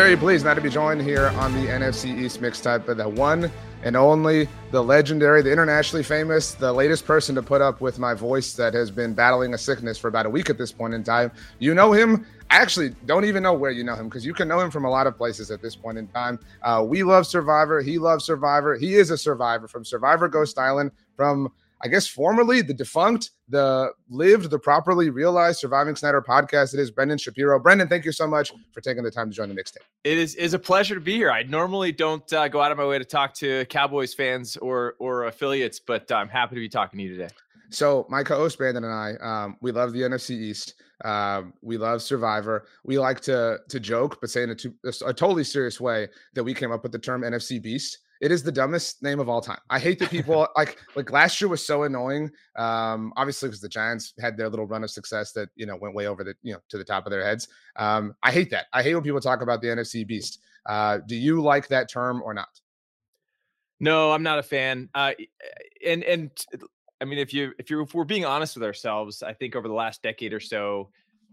Very pleased now to be joined here on the NFC East mixtape by the one and only, the legendary, the internationally famous, the latest person to put up with my voice that has been battling a sickness for about a week at this point in time. You know him. I actually don't even know where you know him because you can know him from a lot of places at this point in time. Uh, we love Survivor. He loves Survivor. He is a survivor from Survivor Ghost Island, from I guess formerly the defunct, the lived, the properly realized Surviving Snyder podcast. It is Brendan Shapiro. Brendan, thank you so much for taking the time to join the mixtape. It is is a pleasure to be here. I normally don't uh, go out of my way to talk to Cowboys fans or or affiliates, but I'm happy to be talking to you today. So my co-host Brandon and I, um, we love the NFC East. Um, we love Survivor. We like to to joke, but say in a, to, a totally serious way that we came up with the term NFC Beast it is the dumbest name of all time. I hate that people like like last year was so annoying. Um, obviously because the Giants had their little run of success that you know went way over the you know to the top of their heads. Um, I hate that. I hate when people talk about the NFC beast. Uh, do you like that term or not? No, I'm not a fan. Uh, and and I mean, if you if you're if we're being honest with ourselves, I think over the last decade or so,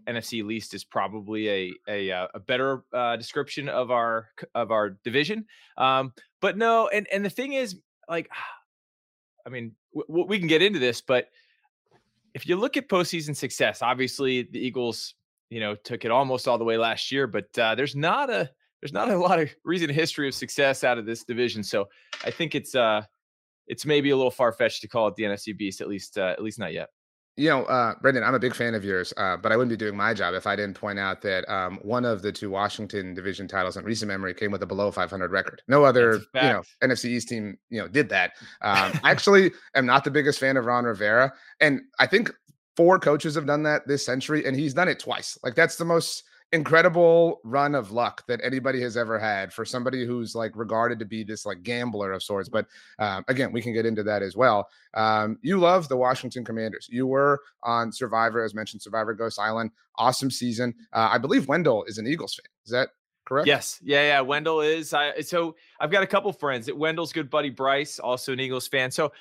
NFC least is probably a a, uh, a better uh, description of our of our division. Um, but no, and and the thing is, like, I mean, w- we can get into this, but if you look at postseason success, obviously the Eagles, you know, took it almost all the way last year, but uh, there's not a there's not a lot of recent history of success out of this division. So I think it's uh it's maybe a little far fetched to call it the NFC Beast, at least uh, at least not yet. You know, uh, Brendan, I'm a big fan of yours, uh, but I wouldn't be doing my job if I didn't point out that um, one of the two Washington division titles in recent memory came with a below 500 record. No other, you know, NFC East team, you know, did that. Um, I actually am not the biggest fan of Ron Rivera, and I think four coaches have done that this century, and he's done it twice. Like that's the most incredible run of luck that anybody has ever had for somebody who's like regarded to be this like gambler of sorts. But um, again, we can get into that as well. Um, you love the Washington Commanders. You were on Survivor, as mentioned, Survivor Ghost Island. Awesome season. Uh, I believe Wendell is an Eagles fan. Is that correct? Yes. Yeah. Yeah. Wendell is. I, so I've got a couple friends. Wendell's good buddy Bryce, also an Eagles fan. So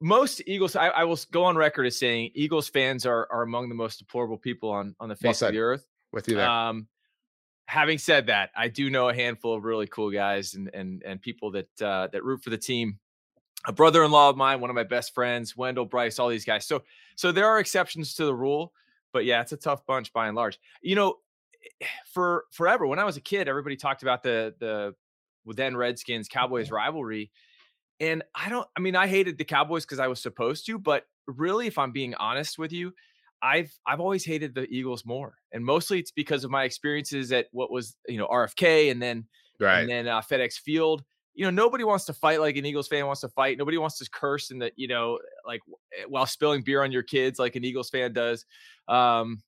most Eagles, I, I, will go on record as saying Eagles fans are are among the most deplorable people on on the face well of the earth with you there. Um, having said that, I do know a handful of really cool guys and and and people that uh, that root for the team. A brother-in-law of mine, one of my best friends, Wendell Bryce, all these guys. So so there are exceptions to the rule, but yeah, it's a tough bunch by and large. You know, eh, for forever when I was a kid, everybody talked about the the then Redskins Cowboys rivalry. And I don't I mean I hated the Cowboys because I was supposed to, but really if I'm being honest with you, I've I've always hated the Eagles more, and mostly it's because of my experiences at what was you know RFK and then right. and then uh, FedEx Field. You know, nobody wants to fight like an Eagles fan wants to fight. Nobody wants to curse in the you know like eh, while spilling beer on your kids like an Eagles fan does. Um,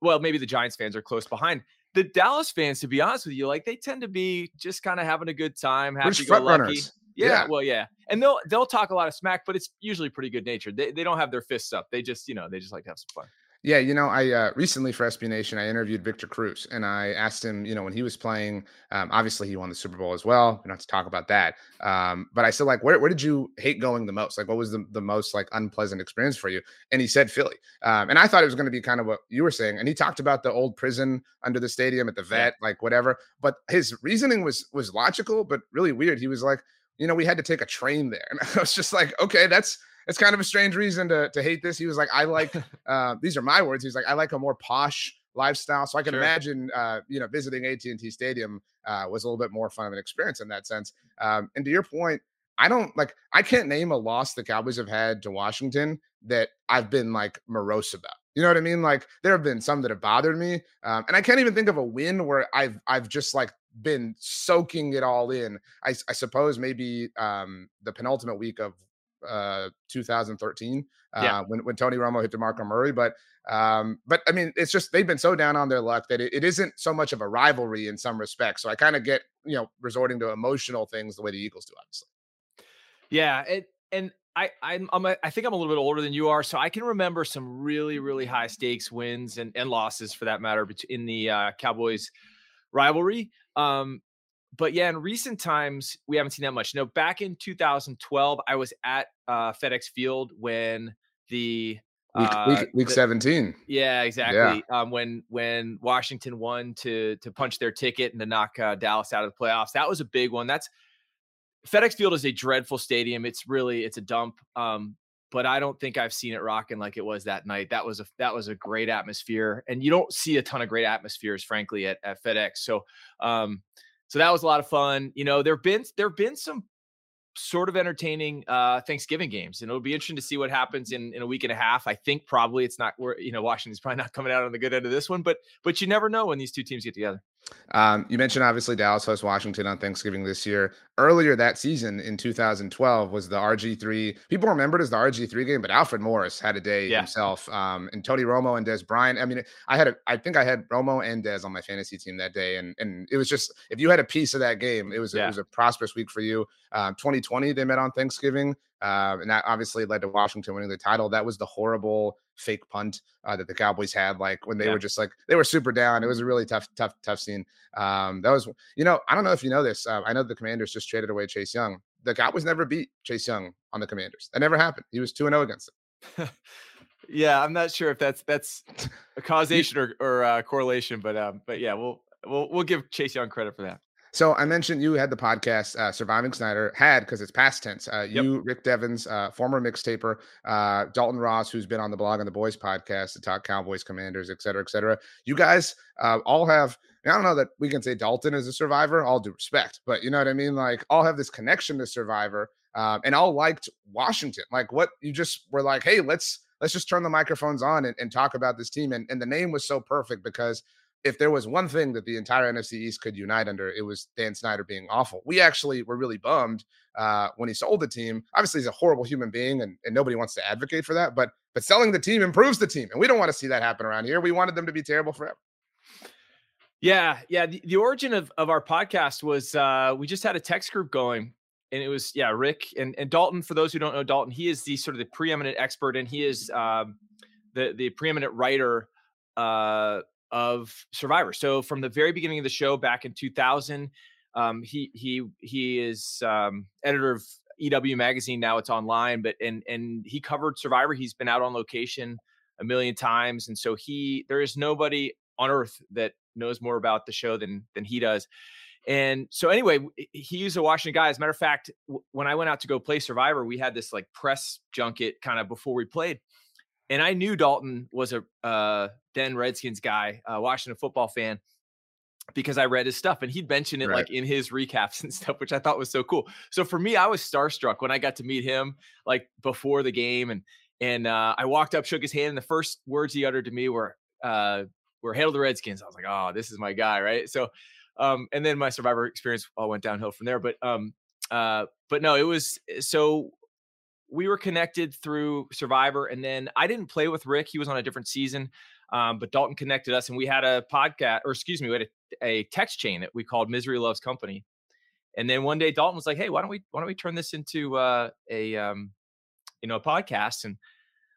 well, maybe the Giants fans are close behind. The Dallas fans, to be honest with you, like they tend to be just kind of having a good time, happy go lucky. Yeah, yeah, well, yeah, and they'll they'll talk a lot of smack, but it's usually pretty good natured. They they don't have their fists up. They just you know they just like to have some fun. Yeah, you know, I uh, recently for SB Nation, I interviewed Victor Cruz, and I asked him, you know, when he was playing, um, obviously he won the Super Bowl as well. We don't have to talk about that, um, but I said, like, where, where did you hate going the most? Like, what was the, the most like unpleasant experience for you? And he said Philly, um, and I thought it was going to be kind of what you were saying. And he talked about the old prison under the stadium at the vet, yeah. like whatever. But his reasoning was was logical, but really weird. He was like, you know, we had to take a train there, and I was just like, okay, that's it's kind of a strange reason to to hate this. He was like, I like uh, these are my words. He's like, I like a more posh lifestyle. So I can sure. imagine, uh, you know, visiting AT and T Stadium uh, was a little bit more fun of an experience in that sense. Um, and to your point, I don't like. I can't name a loss the Cowboys have had to Washington that I've been like morose about. You know what I mean? Like there have been some that have bothered me, um, and I can't even think of a win where I've I've just like been soaking it all in. I, I suppose maybe um, the penultimate week of uh 2013 uh yeah. when when Tony Romo hit DeMarco Murray but um but I mean it's just they've been so down on their luck that it, it isn't so much of a rivalry in some respects so I kind of get you know resorting to emotional things the way the Eagles do obviously yeah it and I I'm, I'm a, I think I'm a little bit older than you are so I can remember some really really high stakes wins and and losses for that matter in the uh Cowboys rivalry um but yeah, in recent times we haven't seen that much. You know, back in 2012, I was at uh, FedEx Field when the week, uh, week, week the, 17. Yeah, exactly. Yeah. Um, when when Washington won to to punch their ticket and to knock uh, Dallas out of the playoffs, that was a big one. That's FedEx Field is a dreadful stadium. It's really it's a dump. Um, but I don't think I've seen it rocking like it was that night. That was a that was a great atmosphere, and you don't see a ton of great atmospheres, frankly, at, at FedEx. So, um, so that was a lot of fun. You know, there've been there've been some sort of entertaining uh, Thanksgiving games, and it'll be interesting to see what happens in in a week and a half. I think probably it's not where you know Washington's probably not coming out on the good end of this one, but but you never know when these two teams get together. Um, you mentioned obviously Dallas hosts Washington on Thanksgiving this year. Earlier that season in 2012 was the RG3. People remember it as the RG3 game, but Alfred Morris had a day yeah. himself. Um, and Tony Romo and Dez Bryant. I mean, I had a, I think I had Romo and Dez on my fantasy team that day, and and it was just if you had a piece of that game, it was yeah. it was a prosperous week for you. Um, 2020 they met on Thanksgiving. Uh, and that obviously led to Washington winning the title. That was the horrible fake punt uh, that the Cowboys had, like when they yeah. were just like they were super down. It was a really tough, tough, tough scene. Um, that was, you know, I don't know if you know this. Uh, I know the Commanders just traded away Chase Young. The Cowboys never beat Chase Young on the Commanders. That never happened. He was two and zero oh against them. yeah, I'm not sure if that's that's a causation or, or uh, correlation, but um, but yeah, we'll we'll we'll give Chase Young credit for that. So I mentioned you had the podcast uh, "Surviving Snyder." Had because it's past tense. Uh, you. Rick Devens, uh, former mixtaper, uh, Dalton Ross, who's been on the Blogging the Boys podcast to talk Cowboys, Commanders, et cetera, et cetera. You guys uh, all have. I don't know that we can say Dalton is a survivor. All due respect, but you know what I mean. Like all have this connection to Survivor, um, and all liked Washington. Like what you just were like, hey, let's let's just turn the microphones on and, and talk about this team. And, and the name was so perfect because if there was one thing that the entire NFC East could unite under, it was Dan Snyder being awful. We actually were really bummed uh, when he sold the team. Obviously, he's a horrible human being, and, and nobody wants to advocate for that. But but selling the team improves the team, and we don't want to see that happen around here. We wanted them to be terrible forever. Yeah, yeah. The, the origin of, of our podcast was uh, we just had a text group going, and it was yeah, Rick and, and Dalton. For those who don't know Dalton, he is the sort of the preeminent expert, and he is um, the the preeminent writer uh, of Survivor. So from the very beginning of the show back in 2000, um, he he he is um, editor of EW magazine. Now it's online, but and and he covered Survivor. He's been out on location a million times, and so he there is nobody on earth that knows more about the show than than he does. And so anyway, he's a Washington guy. As a matter of fact, when I went out to go play Survivor, we had this like press junket kind of before we played and I knew Dalton was a uh, then Redskins guy, uh, Washington football fan, because I read his stuff and he'd mention it right. like in his recaps and stuff, which I thought was so cool. So for me, I was starstruck when I got to meet him like before the game, and and uh, I walked up, shook his hand, and the first words he uttered to me were uh, "We're hail the Redskins." I was like, "Oh, this is my guy," right? So, um, and then my Survivor experience all went downhill from there. But um, uh, but no, it was so we were connected through Survivor, and then I didn't play with Rick; he was on a different season. Um, but Dalton connected us, and we had a podcast, or excuse me, we had a, a, text chain that we called "Misery Loves Company." And then one day, Dalton was like, "Hey, why don't we why don't we turn this into uh, a um, you know a podcast?" And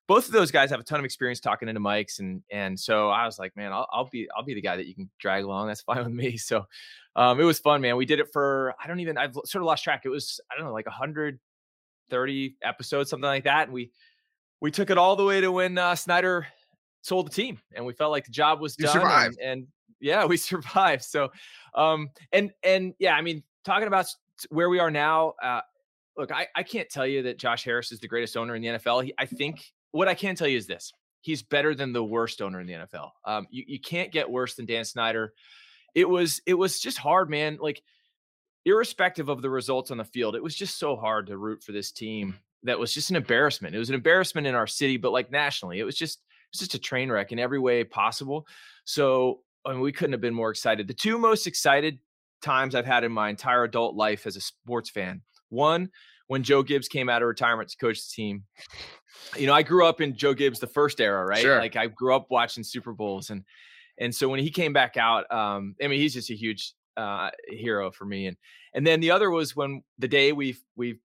both of those guys have a ton of experience talking into mics, and and so I was like, "Man, I'll, I'll be I'll be the guy that you can drag along. That's fine with me." So um, it was fun, man. We did it for I don't even I've sort of lost track. It was I don't know like a hundred 30 episodes, something like that. And we we took it all the way to when uh, Snyder sold the team, and we felt like the job was you done. And, and, yeah, we survived. So, um, and and yeah, I mean, talking about where we are now. Uh, look, I I can't tell you that Josh Harris is the greatest owner in the NFL. He, I think what I can tell you is this: he's better than the worst owner in the NFL. Um, you you can't get worse than Dan Snyder. It was it was just hard, man. Like irrespective of the results on the field, it was just so hard to root for this team that was just an embarrassment. It was an embarrassment in our city, but like nationally, it was just was just a train wreck in every way possible. So I mean, we couldn't have been more excited. The two most excited times I've had in my entire adult life as a sports fan. One, when Joe Gibbs came out of retirement to coach the team. You know, I grew up in Joe Gibbs the first era, right? Sure. Like I grew up watching Super Bowls and and so when he came back out, um, I mean, he's just a huge uh, hero for me. And and then the other was when the day we we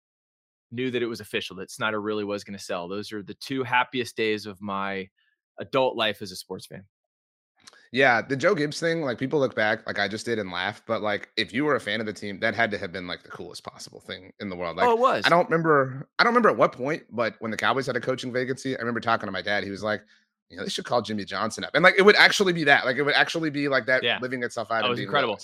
knew that it was official that Snyder really was going to sell. Those are the two happiest days of my adult life as a sports fan. Yeah, the Joe Gibbs thing, like people look back, like I just did and laugh, but like if you were a fan of the team, that had to have been like the coolest possible thing in the world. Like, oh, it was. I don't remember, I don't remember at what point, but when the Cowboys had a coaching vacancy, I remember talking to my dad. He was like, you know, they should call Jimmy Johnson up, and like it would actually be that, like it would actually be like that yeah. living itself out. That was incredible.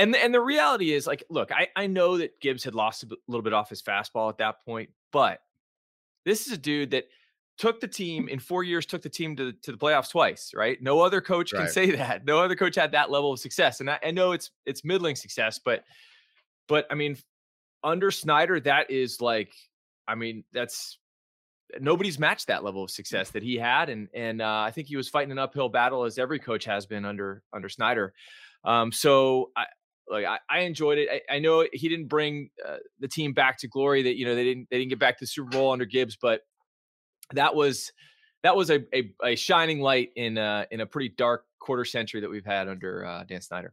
And the, and the reality is, like, look, I I know that Gibbs had lost a little bit off his fastball at that point, but this is a dude that took the team in four years, took the team to, to the playoffs twice, right? No other coach right. can say that. No other coach had that level of success. And I, I, know it's it's middling success, but but I mean, under Snyder, that is like, I mean, that's nobody's matched that level of success that he had. And and uh, I think he was fighting an uphill battle as every coach has been under under Snyder. Um, so I like I, I enjoyed it. I, I, know he didn't bring uh, the team back to glory. That you know they didn't they didn't get back to the Super Bowl under Gibbs, but that was that was a, a, a shining light in uh, in a pretty dark quarter century that we've had under uh, Dan Snyder.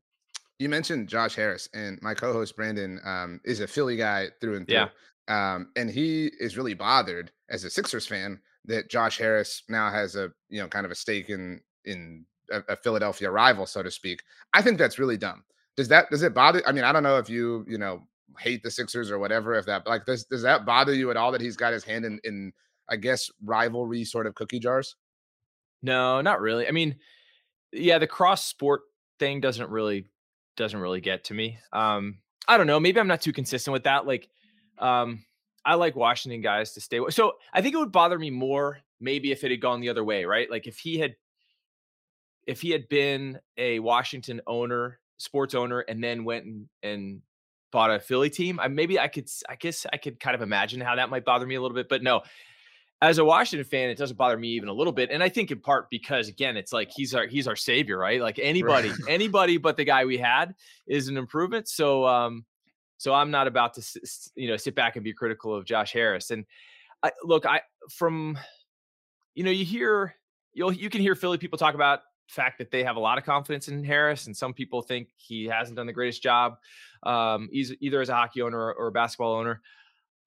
You mentioned Josh Harris, and my co-host Brandon um, is a Philly guy through and through. Yeah. Um, and he is really bothered as a Sixers fan that Josh Harris now has a you know kind of a stake in in a, a Philadelphia rival, so to speak. I think that's really dumb. Does that does it bother? I mean, I don't know if you you know hate the Sixers or whatever. If that like does does that bother you at all that he's got his hand in in I guess, rivalry sort of cookie jars? No, not really. I mean, yeah, the cross sport thing doesn't really doesn't really get to me. Um, I don't know. Maybe I'm not too consistent with that. Like, um, I like Washington guys to stay. So I think it would bother me more maybe if it had gone the other way, right? Like if he had if he had been a Washington owner, sports owner, and then went and, and bought a Philly team, I maybe I could I guess I could kind of imagine how that might bother me a little bit. But no, as a Washington fan, it doesn't bother me even a little bit. And I think in part because again, it's like he's our he's our savior, right? Like anybody, right. anybody but the guy we had is an improvement. So um, so I'm not about to you know sit back and be critical of Josh Harris. And I, look, I from you know you hear you'll you can hear Philly people talk about fact that they have a lot of confidence in Harris, and some people think he hasn't done the greatest job, um, either as a hockey owner or, or a basketball owner.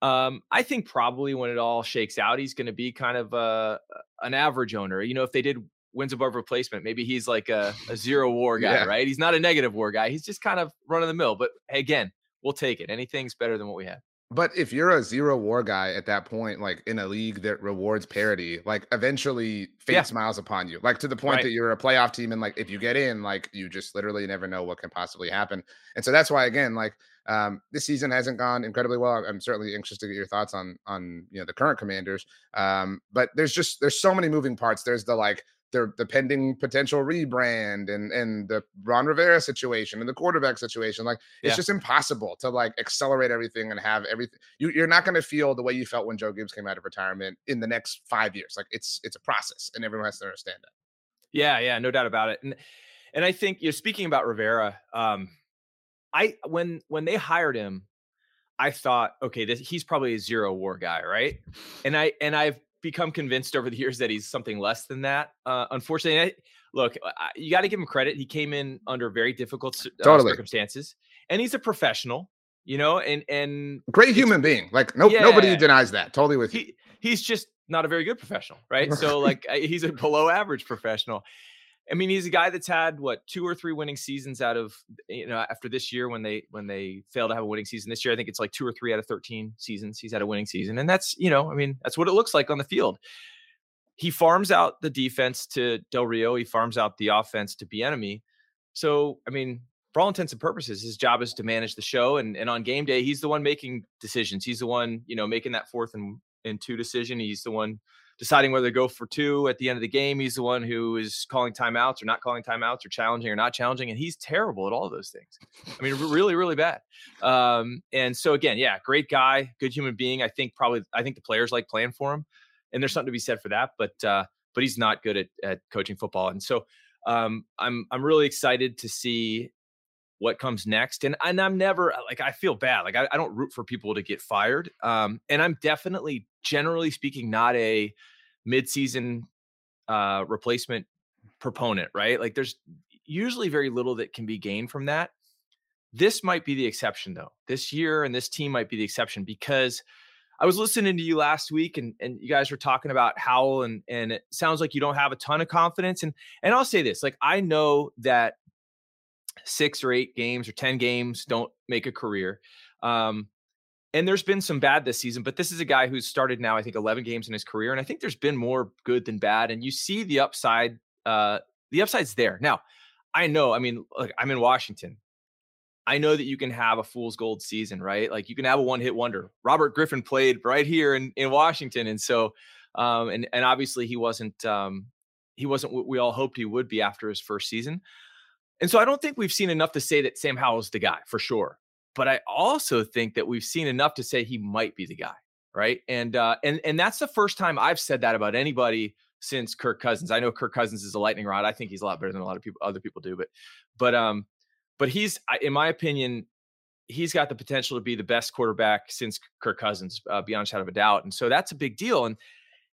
Um, I think probably when it all shakes out, he's going to be kind of a, an average owner. You know, if they did wins above replacement, maybe he's like a, a zero war guy, yeah. right? He's not a negative war guy. He's just kind of run of the mill. But again, we'll take it. Anything's better than what we had. But if you're a zero war guy at that point, like in a league that rewards parity, like eventually fate yeah. smiles upon you. Like to the point right. that you're a playoff team, and like if you get in, like you just literally never know what can possibly happen. And so that's why, again, like um, this season hasn't gone incredibly well. I'm certainly interested to get your thoughts on on you know the current Commanders. Um, but there's just there's so many moving parts. There's the like the, the pending potential rebrand and and the Ron Rivera situation and the quarterback situation. Like it's yeah. just impossible to like accelerate everything and have everything. You, you're not going to feel the way you felt when Joe Gibbs came out of retirement in the next five years. Like it's it's a process, and everyone has to understand that. Yeah, yeah, no doubt about it. And and I think you're speaking about Rivera. Um, I when when they hired him, I thought, okay, this, he's probably a zero war guy, right? And I and I've become convinced over the years that he's something less than that. Uh, unfortunately, I, look, I, you got to give him credit. He came in under very difficult uh, totally. circumstances, and he's a professional. You know, and and great human being. Like no, yeah, nobody denies that. Totally with he, you. He's just not a very good professional, right? So like he's a below average professional. I mean, he's a guy that's had what two or three winning seasons out of you know after this year when they when they failed to have a winning season this year. I think it's like two or three out of thirteen seasons he's had a winning season, and that's you know I mean that's what it looks like on the field. He farms out the defense to Del Rio. He farms out the offense to Bieniemy. So I mean, for all intents and purposes, his job is to manage the show, and and on game day, he's the one making decisions. He's the one you know making that fourth and and two decision. He's the one deciding whether to go for two at the end of the game. He's the one who is calling timeouts or not calling timeouts or challenging or not challenging. And he's terrible at all those things. I mean, really, really bad. Um, and so again, yeah, great guy, good human being. I think probably, I think the players like playing for him and there's something to be said for that. But, uh, but he's not good at, at coaching football. And so um, I'm I'm really excited to see what comes next. And and I'm never like I feel bad. Like I, I don't root for people to get fired. Um, and I'm definitely, generally speaking, not a midseason uh, replacement proponent. Right? Like there's usually very little that can be gained from that. This might be the exception, though. This year and this team might be the exception because I was listening to you last week and, and you guys were talking about Howell and, and it sounds like you don't have a ton of confidence. And, and I'll say this, like, I know that six or eight games or 10 games don't make a career. Um, and there's been some bad this season, but this is a guy who's started now, I think 11 games in his career. And I think there's been more good than bad. And you see the upside, uh, the upside's there. Now, I know, I mean, look, I'm in Washington. I know that you can have a fool's gold season, right? Like you can have a one hit wonder. Robert Griffin played right here in, in Washington. And so, um, and, and obviously he wasn't, um, he wasn't what we all hoped he would be after his first season. And so I don't think we've seen enough to say that Sam Howell's the guy for sure. But I also think that we've seen enough to say he might be the guy, right? And uh, and and that's the first time I've said that about anybody since Kirk Cousins. I know Kirk Cousins is a lightning rod. I think he's a lot better than a lot of people other people do, but but um but he's, in my opinion, he's got the potential to be the best quarterback since Kirk Cousins, uh, beyond a shadow of a doubt. And so that's a big deal. And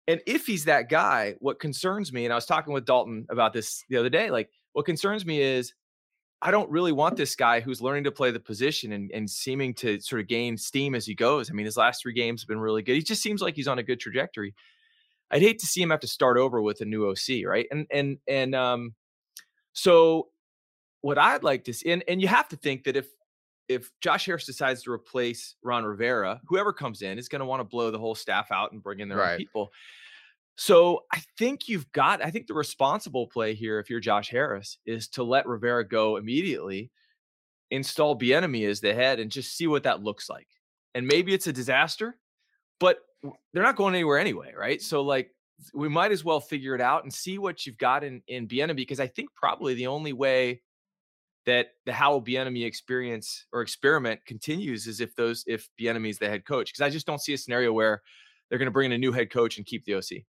and if he's that guy, what concerns me, and I was talking with Dalton about this the other day, like what concerns me is I don't really want this guy who's learning to play the position and, and seeming to sort of gain steam as he goes. I mean, his last three games have been really good. He just seems like he's on a good trajectory. I'd hate to see him have to start over with a new OC, right? And and and um, so what I'd like to see, and, and you have to think that if if Josh Harris decides to replace Ron Rivera, whoever comes in is going to want to blow the whole staff out and bring in their right. own people. So I think you've got, I think the responsible play here, if you're Josh Harris, is to let Rivera go immediately, install Bieniemy as the head, and just see what that looks like. And maybe it's a disaster, but they're not going anywhere anyway, right? So like we might as well figure it out and see what you've got in in Bieniemy because I think probably the only way that the Howell Bieniemy experience or experiment continues is if those if Bieniemy is the head coach because I just don't see a scenario where they're going to bring in a new head coach and keep the OC.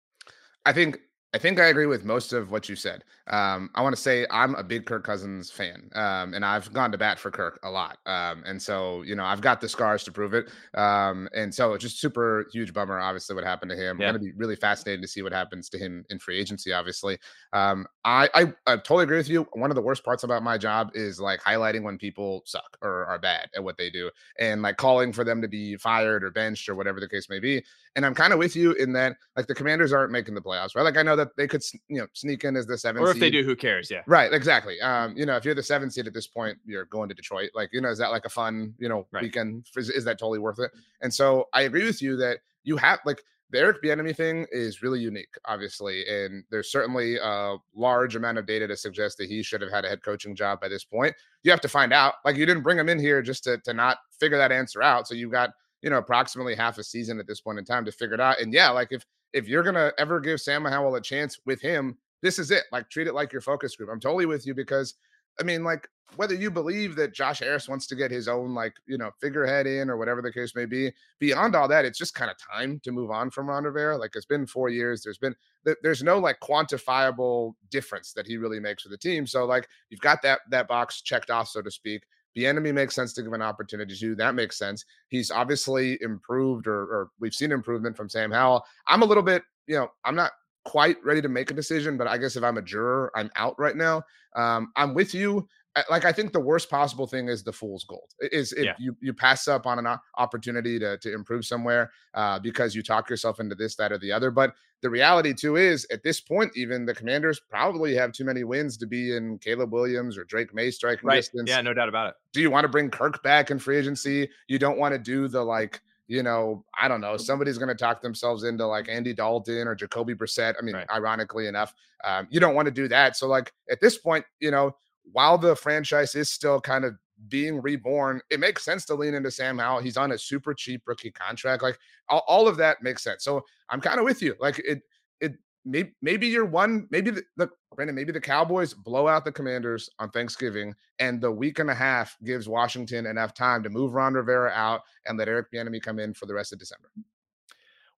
I think I think I agree with most of what you said. Um, I want to say I'm a big Kirk Cousins fan, um, and I've gone to bat for Kirk a lot. Um, and so, you know, I've got the scars to prove it. Um, and so, it's just super huge bummer, obviously, what happened to him. Yeah. Going to be really fascinating to see what happens to him in free agency. Obviously, um, I, I, I totally agree with you. One of the worst parts about my job is like highlighting when people suck or are bad at what they do, and like calling for them to be fired or benched or whatever the case may be. And I'm kind of with you in that, like, the Commanders aren't making the playoffs, right? Like, I know that they could, you know, sneak in as the seventh. Or if seed. they do, who cares? Yeah. Right. Exactly. Um, you know, if you're the seventh seed at this point, you're going to Detroit. Like, you know, is that like a fun, you know, right. weekend? Is, is that totally worth it? And so I agree with you that you have like the Eric Bieniemy thing is really unique, obviously, and there's certainly a large amount of data to suggest that he should have had a head coaching job by this point. You have to find out. Like, you didn't bring him in here just to to not figure that answer out. So you've got you know, approximately half a season at this point in time to figure it out. And yeah, like if if you're gonna ever give Sam Howell a chance with him, this is it. Like treat it like your focus group. I'm totally with you because I mean, like whether you believe that Josh Harris wants to get his own like you know figurehead in or whatever the case may be, beyond all that, it's just kind of time to move on from Ron Rivera. Like it's been four years. There's been there's no like quantifiable difference that he really makes for the team. So like you've got that that box checked off, so to speak. Bieniemy makes sense to give an opportunity to. That makes sense. He's obviously improved, or, or we've seen improvement from Sam Howell. I'm a little bit, you know, I'm not quite ready to make a decision, but I guess if I'm a juror, I'm out right now. Um, I'm with you like I think the worst possible thing is the fool's gold is if yeah. you you pass up on an opportunity to to improve somewhere uh, because you talk yourself into this that or the other. But the reality too is at this point, even the Commanders probably have too many wins to be in Caleb Williams or Drake Maye striking right. distance. Yeah, no doubt about it. Do you want to bring Kirk back in free agency? You don't want to do the like you know, I don't know, somebody's going to talk themselves into like Andy Dalton or Jacoby Brissett. I mean, right. ironically enough, um, you don't want to do that. So, like at this point, you know, while the franchise is still kind of being reborn, it makes sense to lean into Sam Howell. He's on a super cheap rookie contract. Like all, all of that makes sense. So I'm kind of with you. Like it, it maybe maybe you're one, maybe the look, Brandon, maybe the Cowboys blow out the commanders on Thanksgiving, and the week and a half gives Washington enough time to move Ron Rivera out and let Eric Bieniemy come in for the rest of December.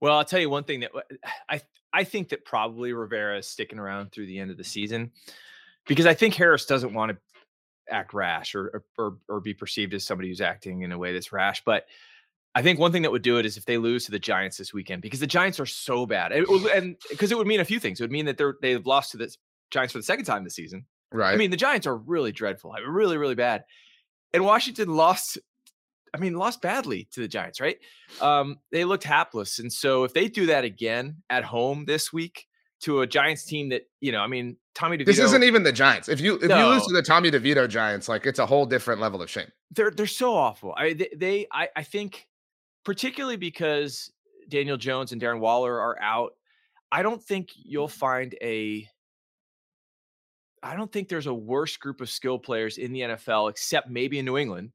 Well, I'll tell you one thing that uh, I I think that probably Rivera is sticking around through the end of the season because I think Harris doesn't want to act rash or, or or be perceived as somebody who's acting in a way that's rash. But I think one thing that would do it is if they lose to the Giants this weekend because the Giants are so bad, and because it would mean a few things. It would mean that they're they've lost to the Giants for the second time this season. Right. I mean, the Giants are really dreadful. I mean, really, really bad. And Washington lost. I mean, lost badly to the Giants, right? Um, they looked hapless, and so if they do that again at home this week to a Giants team that you know, I mean, Tommy DeVito. This isn't even the Giants. If you if no. you lose to the Tommy DeVito Giants, like it's a whole different level of shame. They're they're so awful. I they, they I I think particularly because Daniel Jones and Darren Waller are out. I don't think you'll mm-hmm. find a I don't think there's a worse group of skill players in the NFL except maybe in New England.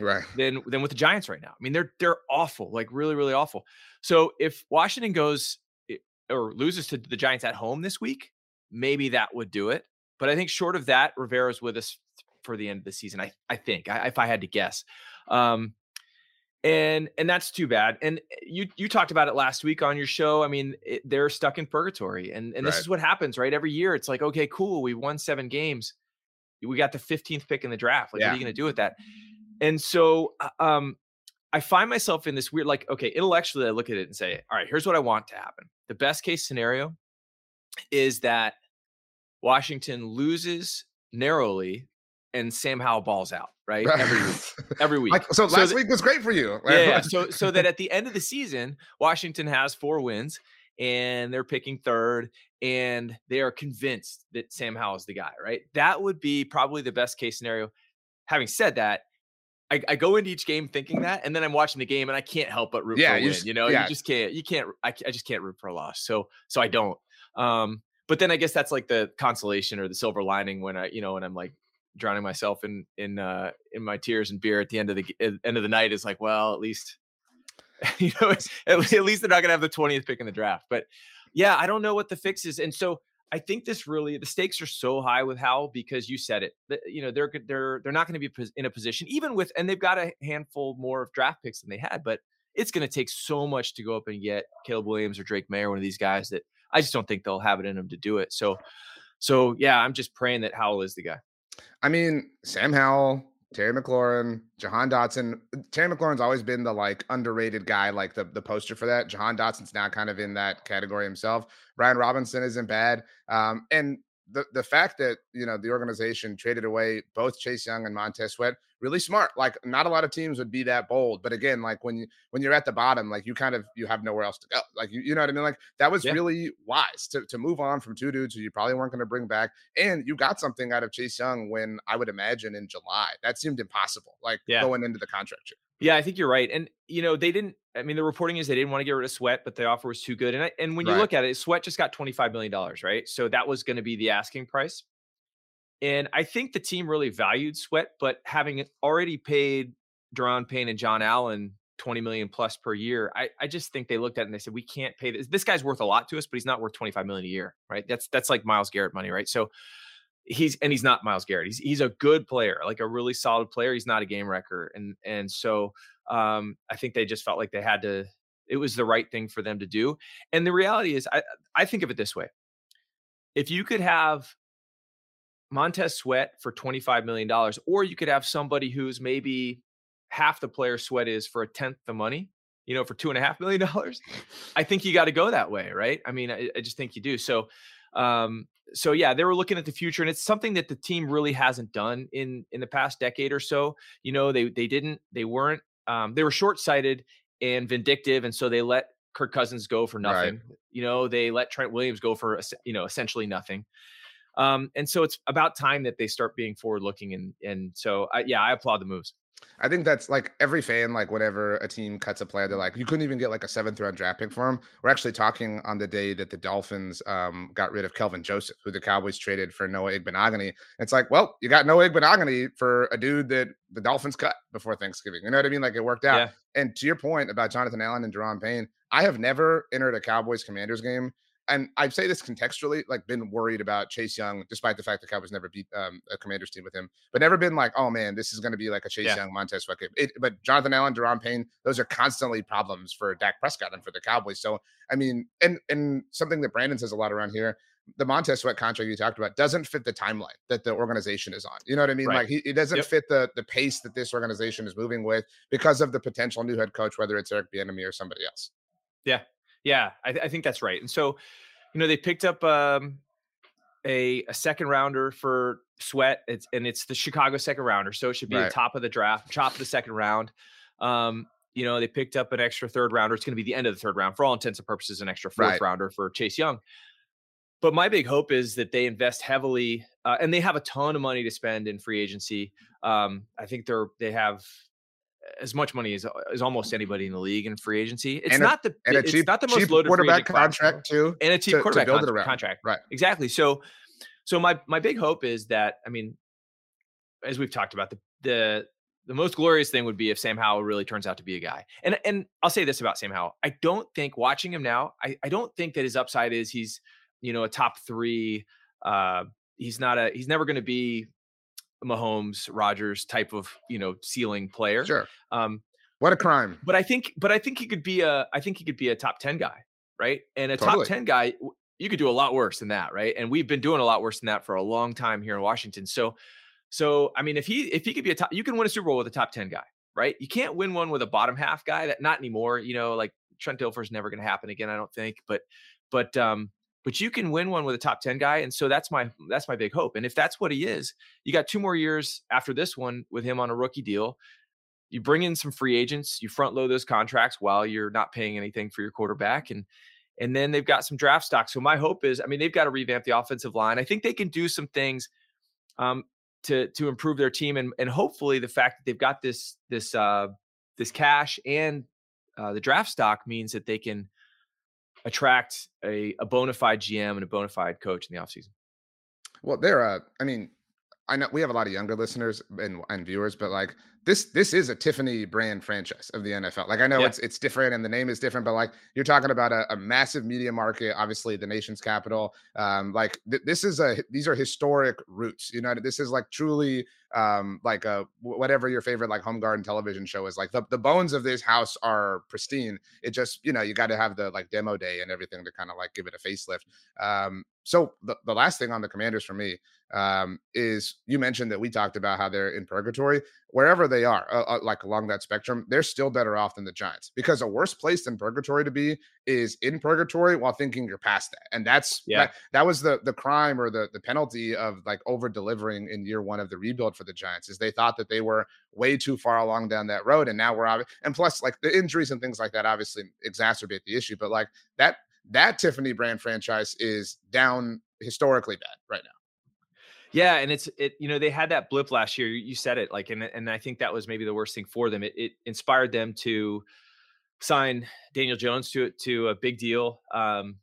Right. Than than with the Giants right now. I mean, they're they're awful, like really, really awful. So if Washington goes or loses to the Giants at home this week, maybe that would do it. But I think short of that, Rivera's with us for the end of the season. I I think I, if I had to guess. Um, and and that's too bad. And eh, you you talked about it last week on your show. I mean, it, they're stuck in purgatory, and and this right. is what happens, right? Every year, it's like, okay, cool, we won seven games, we got the 15th pick in the draft. Like, yeah. what are you going to do with that? And so, uh, um, I find myself in this weird, like, okay, intellectually, I look at it and say, all right, here's what I want to happen. The best case scenario is that Washington loses narrowly and Sam Howell balls out, right? Every week. Every week. Like, so, so last week was great for you. yeah, yeah. So so that at the end of the season, Washington has four wins and they're picking third and they are convinced that Sam Howell is the guy, right? That would be probably the best case scenario. Having said that, I, I, go into each game thinking that, and then I'm watching the game and I can't help but root yeah, for a win. Just, you know, yeah. you just can't, you can't, I, I just can't root for a loss. So, so I don't. Um, but then I guess that's like the consolation or the silver lining when I, you know, when I'm like drowning myself in in uh in my tears and beer at the end of the end of the night is like well at least you know at, at least they're not gonna have the 20th pick in the draft but yeah i don't know what the fix is and so i think this really the stakes are so high with howell because you said it you know they're they're they're not going to be in a position even with and they've got a handful more of draft picks than they had but it's going to take so much to go up and get caleb williams or drake maye one of these guys that i just don't think they'll have it in them to do it. So so yeah i'm just praying that howell is the guy. I mean, Sam Howell, Terry McLaurin, Jahan Dotson. Terry McLaurin's always been the like underrated guy, like the, the poster for that. Jahan Dotson's now kind of in that category himself. Brian Robinson isn't bad. Um, and the the fact that you know the organization traded away both Chase Young and Montez Sweat really smart. Like not a lot of teams would be that bold, but again, like when you when you're at the bottom, like you kind of you have nowhere else to go. Like you you know what I mean? Like that was yeah. really wise to to move on from two dudes who you probably weren't going to bring back, and you got something out of Chase Young when I would imagine in July that seemed impossible. Like yeah. going into the contract year. Yeah, I think you're right. And you know, they didn't I mean the reporting is they didn't want to get rid of Sweat, but the offer was too good. And I, and when you right. look at it, Sweat just got 25 million dollars, right? So that was going to be the asking price. And I think the team really valued Sweat, but having already paid Daron Payne and John Allen 20 million plus per year, I, I just think they looked at it and they said, we can't pay this. This guy's worth a lot to us, but he's not worth 25 million a year, right? That's that's like Myles Garrett money, right? So he's and he's not Myles Garrett. He's he's a good player, like a really solid player. He's not a game wrecker. And and so um, I think they just felt like they had to, it was the right thing for them to do. And the reality is, I, I think of it this way if you could have Montez Sweat for $25 million, or you could have somebody who's maybe half the player Sweat is for a tenth the money, you know, for two and a half million dollars. I think you got to go that way, right? I mean, I, I, just think you do. So, um, so yeah, they were looking at the future, and it's something that the team really hasn't done in in the past decade or so. You know, they they didn't, they weren't um, they were short sighted and vindictive, and so they let Kirk Cousins go for nothing. Right. You know, they let Trent Williams go for you know essentially nothing. Um, and so it's about time that they start being forward looking, and and so I, yeah, I applaud the moves. I think that's like every fan, like whenever a team cuts a player, they're like, you couldn't even get like a seventh round draft pick for him. We're actually talking on the day that the Dolphins um, got rid of Kelvin Joseph, who the Cowboys traded for Noah Igbinoghene. It's like, well, you got Noah Igbinoghene for a dude that the Dolphins cut before Thanksgiving. You know what I mean? Like it worked out. Yeah. And to your point about Jonathan Allen and Daron Payne, I have never entered a Cowboys Commanders game and I say this contextually, like been worried about Chase Young, despite the fact that Cowboys never beat um, a Commanders team with him, but never been like, oh man, this is going to be like a Chase yeah. Young, Montez Sweat game. but Jonathan Allen, Daron Payne, those are constantly problems for Dak Prescott and for the Cowboys. So I mean, and and something that Brandon says a lot around here the Montez Sweat contract you talked about doesn't fit the timeline that the organization is on. You know what I mean? Right. Like he, it doesn't yep. fit the the pace that this organization is moving with because of the potential new head coach, whether it's Eric Bieniemy or somebody else. Yeah, yeah, I, I think that's right. And so, you know, they picked up um, a a second rounder for Sweat. It's and it's the Chicago second rounder, so it should be right. the top of the draft, top of the second round. Um, you know, they picked up an extra third rounder. It's going to be the end of the third round for all intents and purposes, an extra fourth right. rounder for Chase Young. But my big hope is that they invest heavily, uh, and they have a ton of money to spend in free agency. Um, I think they're they have as much money as, as almost anybody in the league in free agency. It's and not the and a cheap, not the most loaded quarterback contract too, and a cheap to, quarterback to con- contract. Right, exactly. So, so my my big hope is that I mean, as we've talked about the the the most glorious thing would be if Sam Howell really turns out to be a guy. And and I'll say this about Sam Howell. I don't think watching him now, I, I don't think that his upside is he's you know, a top three. Uh, he's not a he's never going to be Mahomes, Rodgers type of you know ceiling player. Sure. Um, what a crime. But I think, but I think he could be a, I think he could be a top ten guy, right? And a totally. top ten guy, you could do a lot worse than that, right? And we've been doing a lot worse than that for a long time here in Washington. So, so I mean, if he if he could be a top, you can win a Super Bowl with a top ten guy, right? You can't win one with a bottom half guy. That not anymore. You know, like Trent Dilfer's never going to happen again. I don't think. But, but um, but you can win one with a top 10 guy and so that's my that's my big hope and if that's what he is you got two more years after this one with him on a rookie deal you bring in some free agents you front load those contracts while you're not paying anything for your quarterback and and then they've got some draft stock so my hope is i mean they've got to revamp the offensive line i think they can do some things um, to to improve their team and and hopefully the fact that they've got this this uh this cash and uh, the draft stock means that they can attract a, a bona fide GM and a bona fide coach in the offseason? Well, they're, uh, I mean, I know we have a lot of younger listeners and, and viewers, but like this this is a Tiffany brand franchise of the NFL. Like I know yeah. it's it's different and the name is different, but like you're talking about a, a massive media market, obviously the nation's capital. Um, like th- this is a these are historic roots. You know, this is like truly um like a whatever your favorite like home garden television show is like the, the bones of this house are pristine it just you know you got to have the like demo day and everything to kind of like give it a facelift um so the, the last thing on the commanders for me um, is you mentioned that we talked about how they're in purgatory wherever they are uh, uh, like along that spectrum they're still better off than the giants because a worse place than purgatory to be is in purgatory while thinking you're past that and that's yeah that, that was the the crime or the the penalty of like over delivering in year one of the rebuild for the giants is they thought that they were way too far along down that road and now we're and plus like the injuries and things like that obviously exacerbate the issue but like that that Tiffany brand franchise is down historically bad right now. Yeah, and it's it. You know, they had that blip last year. You said it, like, and and I think that was maybe the worst thing for them. It, it inspired them to sign Daniel Jones to to a big deal. Um,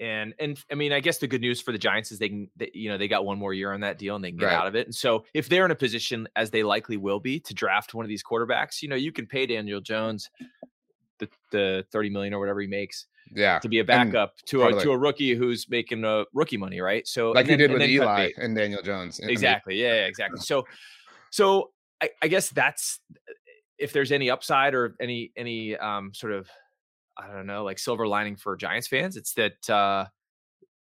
and and I mean, I guess the good news for the Giants is they can, they, you know, they got one more year on that deal and they can get right. out of it. And so, if they're in a position, as they likely will be, to draft one of these quarterbacks, you know, you can pay Daniel Jones the the thirty million or whatever he makes yeah, to be a backup to a to a rookie who's making a rookie money, right? So like you did with Eli and Daniel Jones, exactly. Yeah, yeah, exactly. So, so I, I guess that's if there's any upside or any any um sort of I don't know like silver lining for Giants fans, it's that uh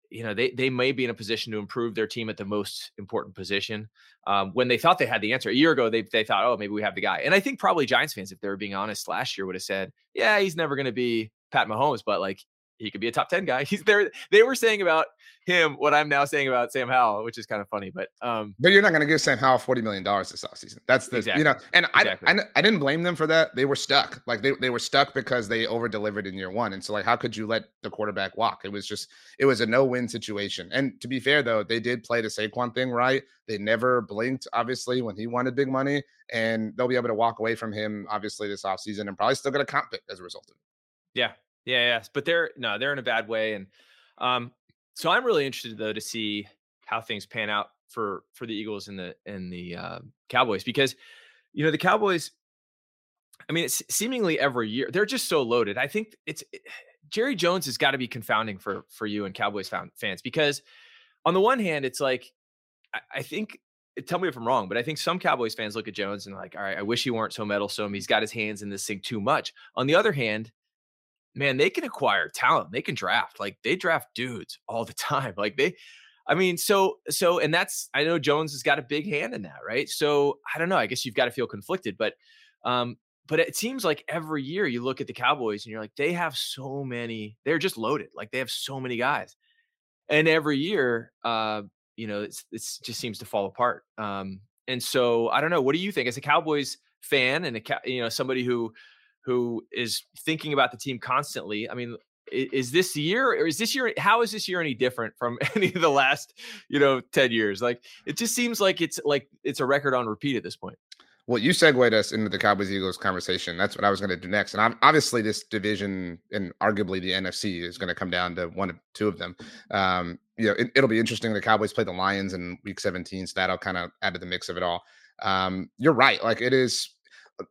you know they they may be in a position to improve their team at the most important position um, when they thought they had the answer a year ago they, they thought oh maybe we have the guy and i think probably giants fans if they were being honest last year would have said yeah he's never going to be Pat Mahomes, but like he could be a top 10 guy. He's there. They were saying about him what I'm now saying about Sam Howell, which is kind of funny, but um but you're not going to give Sam Howell 40 million dollars this offseason. That's the exactly. you know, and exactly. I, I I didn't blame them for that. They were stuck. Like they, they were stuck because they over delivered in year 1. And so like how could you let the quarterback walk? It was just it was a no-win situation. And to be fair though, they did play the Saquon thing right. They never blinked obviously when he wanted big money and they'll be able to walk away from him obviously this offseason and probably still get a comp pick as a result of it. Yeah. Yeah. Yes. But they're no, they're in a bad way. And um, so I'm really interested though to see how things pan out for for the Eagles and the and the uh, Cowboys because you know the Cowboys. I mean, it's seemingly every year they're just so loaded. I think it's Jerry Jones has got to be confounding for for you and Cowboys fans because on the one hand, it's like I, I think tell me if I'm wrong, but I think some Cowboys fans look at Jones and like, all right, I wish he weren't so meddlesome. He's got his hands in this thing too much. On the other hand, man, they can acquire talent. They can draft. Like they draft dudes all the time. Like they, I mean, so so, and that's I know Jones has got a big hand in that, right? So I don't know. I guess you've got to feel conflicted, but um, but it seems like every year you look at the Cowboys and you're like, they have so many. They're just loaded. Like they have so many guys, and every year, uh, you know, it's it's just seems to fall apart. Um, and so I don't know. What do you think as a Cowboys fan and a you know somebody who who is thinking about the team constantly? I mean, is this year or is this year how is this year any different from any of the last you know 10 years like it just seems like it's like it's a record on repeat at this point well, you segued us into the Cowboys Eagles conversation. That's what I was going to do next. And I'm, obviously, this division and arguably the NFC is going to come down to one of two of them. Um, you know, it, will be interesting. The Cowboys play the Lions in Week 17, so that'll kind of add to the mix of it all. Um, you're right. Like it is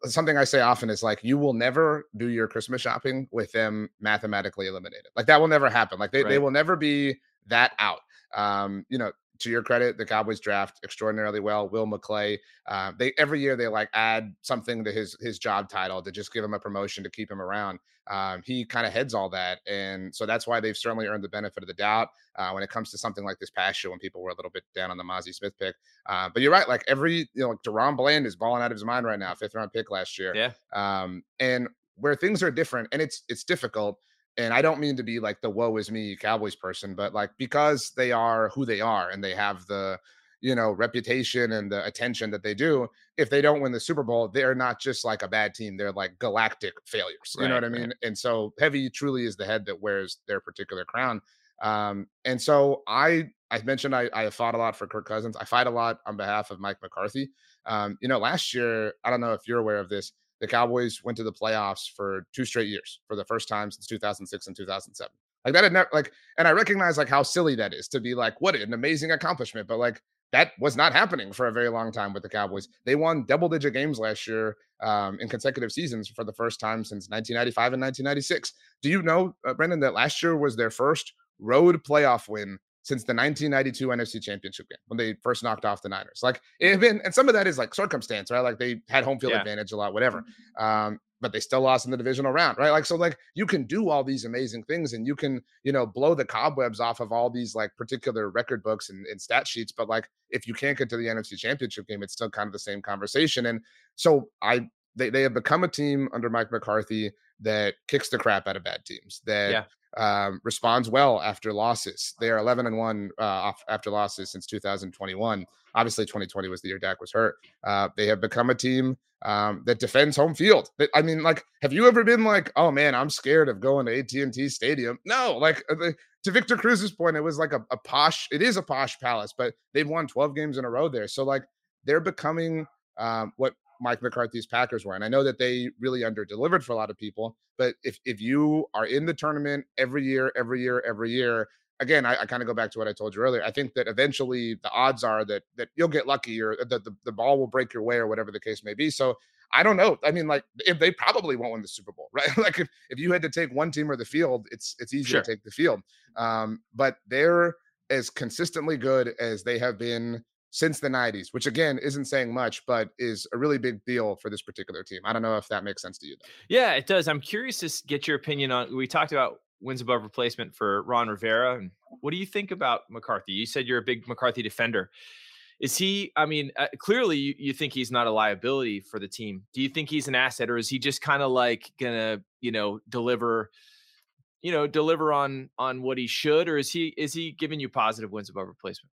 something I say often is like you will never do your Christmas shopping with them mathematically eliminated. Like that will never happen. Like they, right. they will never be that out. Um, you know, to your credit, the Cowboys draft extraordinarily well. Will McClay, uh, they every year they like add something to his his job title to just give him a promotion to keep him around. Um, he kind of heads all that, and so that's why they've certainly earned the benefit of the doubt uh, when it comes to something like this past year when people were a little bit down on the Mazi Smith pick. Uh, but you're right, like every you know, like DaRon Bland is balling out of his mind right now, fifth round pick last year. Yeah. Um, and where things are different, and it's it's difficult and I don't mean to be like the woe is me Cowboys person, but like because they are who they are and they have the you know reputation and the attention that they do if they don't win the super bowl they're not just like a bad team they're like galactic failures you right, know what i mean right. and so heavy truly is the head that wears their particular crown um and so i i mentioned i i fought a lot for kirk cousins i fight a lot on behalf of mike mccarthy um you know last year i don't know if you're aware of this the Cowboys went to the playoffs for two straight years for the first time since 2006 and 2007. Like that had never like, and I recognize like how silly that is to be like, what an amazing accomplishment, but like that was not happening for a very long time with the Cowboys. They won double digit games last year um, in consecutive seasons for the first time since 1995 and 1996. Do you know, uh, Brendan, that last year was their first road playoff win since the 1992 NFC Championship game when they first knocked off the Niners. Like it been, and some of that is like circumstance, right? Like they had home field yeah. advantage a lot, whatever. Mm-hmm. Um, but they still lost in the divisional round, right? Like so, like you can do all these amazing things, and you can, you know, blow the cobwebs off of all these like particular record books and, and stat sheets. But like if you can't get to the NFC Championship game, it's still kind of the same conversation. And so I they, they have become a team under Mike McCarthy that kicks the crap out of bad teams, that yeah um, responds well after losses. They are 11 and one uh, after losses since 2021. Obviously, 2020 was the year Dak was hurt. Uh, they have become a team um, that defends home field. I mean, like, have you ever been like, oh man, I'm scared of going to AT&T Stadium? No, like uh, to Victor Cruz's point, it was like a, a posh. It is a posh palace, but they've won 12 games in a row there. So like, they're becoming um, what Mike McCarthy's Packers were. And I know that they really under delivered for a lot of people, but if if you are in the tournament every year, every year, every year, again, I, I kind of go back to what I told you earlier. I think that eventually the odds are that that you'll get lucky or that the, the ball will break your way or whatever the case may be. So I don't know. I mean, like if they probably won't win the Super Bowl, right? like if, if you had to take one team or the field, it's it's easy sure. to take the field. Um, but they're as consistently good as they have been since the 90s, which again isn't saying much, but is a really big deal for this particular team. I don't know if that makes sense to you. Though. Yeah, it does. I'm curious to get your opinion on. We talked about wins above replacement for Ron Rivera, and what do you think about McCarthy? You said you're a big McCarthy defender. Is he? I mean, uh, clearly you, you think he's not a liability for the team. Do you think he's an asset, or is he just kind of like gonna, you know, deliver? you know deliver on on what he should or is he is he giving you positive wins above replacement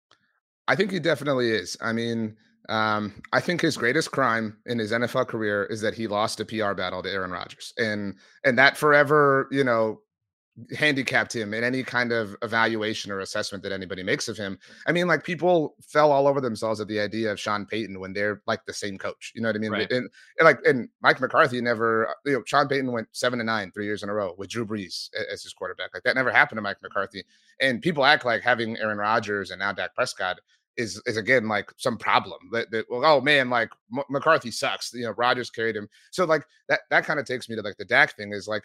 I think he definitely is. I mean, um, I think his greatest crime in his NFL career is that he lost a PR battle to Aaron Rodgers, and and that forever, you know, handicapped him in any kind of evaluation or assessment that anybody makes of him. I mean, like people fell all over themselves at the idea of Sean Payton when they're like the same coach. You know what I mean? Right. And, and, like, and Mike McCarthy never, uh, you know, Sean Payton went seven to nine three years in a row with Drew Brees as his quarterback. Like that never happened to Mike McCarthy. And people act like having Aaron Rodgers and now Dak Prescott is is again like some problem that, that well, oh man, like M- McCarthy sucks. You know, Rodgers carried him. So like that that kind of takes me to like the Dak thing is like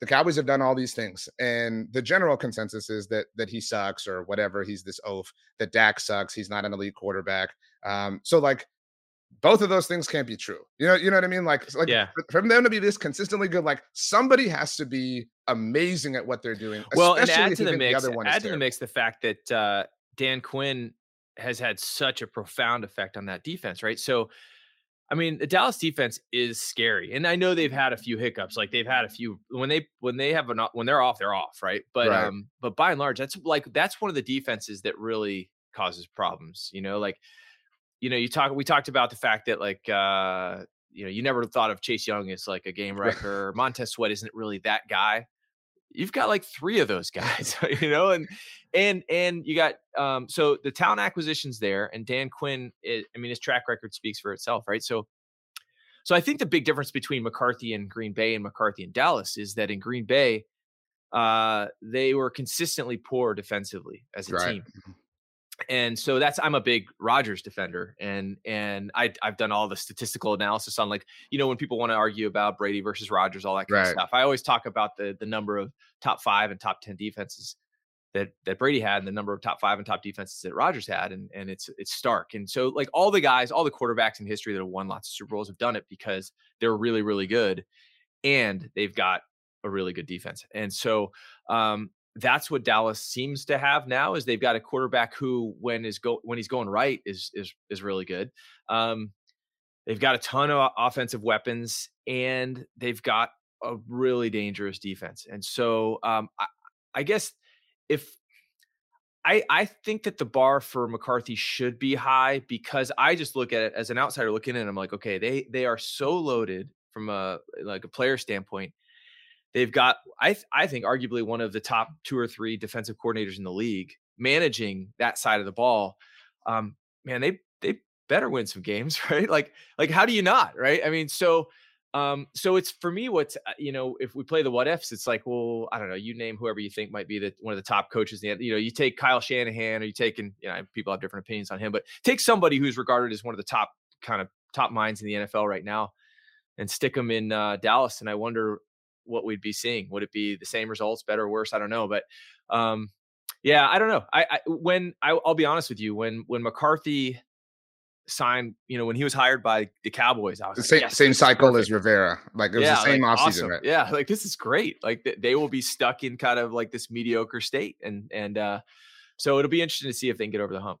the Cowboys have done all these things, and the general consensus is that that he sucks or whatever. He's this oaf. That Dak sucks. He's not an elite quarterback. Um, so like both of those things can't be true. You know, you know what I mean? Like, like yeah. for, for them to be this consistently good, like somebody has to be amazing at what they're doing. Well, and add to the mix, the add to the mix the fact that uh, Dan Quinn has had such a profound effect on that defense, right? So, I mean, the Dallas defense is scary, and I know they've had a few hiccups. Like they've had a few when they when they have an when they're off, they're off, right? But right. um, but by and large, that's like that's one of the defenses that really causes problems. You know, like you know, you talk we talked about the fact that like uh, you know, you never thought of Chase Young as like a game wrecker. Montez Sweat isn't really that guy. You've got like three of those guys, you know, and and and you got um so the talent acquisitions there, and Dan Quinn. Is, I mean, his track record speaks for itself, right? So, so I think the big difference between McCarthy and Green Bay and McCarthy and Dallas is that in Green Bay, uh, they were consistently poor defensively as a right. team. And so that's I'm a big Rodgers defender, and and I I've done all the statistical analysis on like you know when people want to argue about Brady versus Rodgers, all that kind right. of stuff. I always talk about the the number of top five and top ten defenses that that Brady had, and the number of top five and top defenses that Rodgers had, and and it's it's stark. And so like all the guys, all the quarterbacks in history that have won lots of Super Bowls have done it because they're really really good, and they've got a really good defense. And so um, that's what Dallas seems to have now is they've got a quarterback who when is go when he's going right is is is really good. Um, they've got a ton of offensive weapons and they've got a really dangerous defense. And so um, I, I guess if I I think that the bar for McCarthy should be high because I just look at it as an outsider looking in. I'm like, okay, they they are so loaded from a like a player standpoint They've got, I, th- I think, arguably one of the top two or three defensive coordinators in the league managing that side of the ball. Um, man, they they better win some games, right? Like, like how do you not, right? I mean, so um, so it's for me, what's uh, you know, if we play the what ifs, it's like, well, I don't know, you name whoever you think might be the one of the top coaches. The you know, you take Kyle Shanahan, or you taking, you know, people have different opinions on him, but take somebody who's regarded as one of the top kind of top minds in the NFL right now, and stick them in uh, Dallas, and I wonder what we'd be seeing. Would it be the same results, better or worse? I don't know, but um, yeah, I don't know. I, I when I, will be honest with you, when when McCarthy signed, you know, when he was hired by the Cowboys, I was the like, same, yes, same cycle perfect. as Rivera. Like it was yeah, the same like, offseason, awesome. right? Yeah, like this is great. Like they will be stuck in kind of like this mediocre state, and and uh, so it'll be interesting to see if they can get over the hump.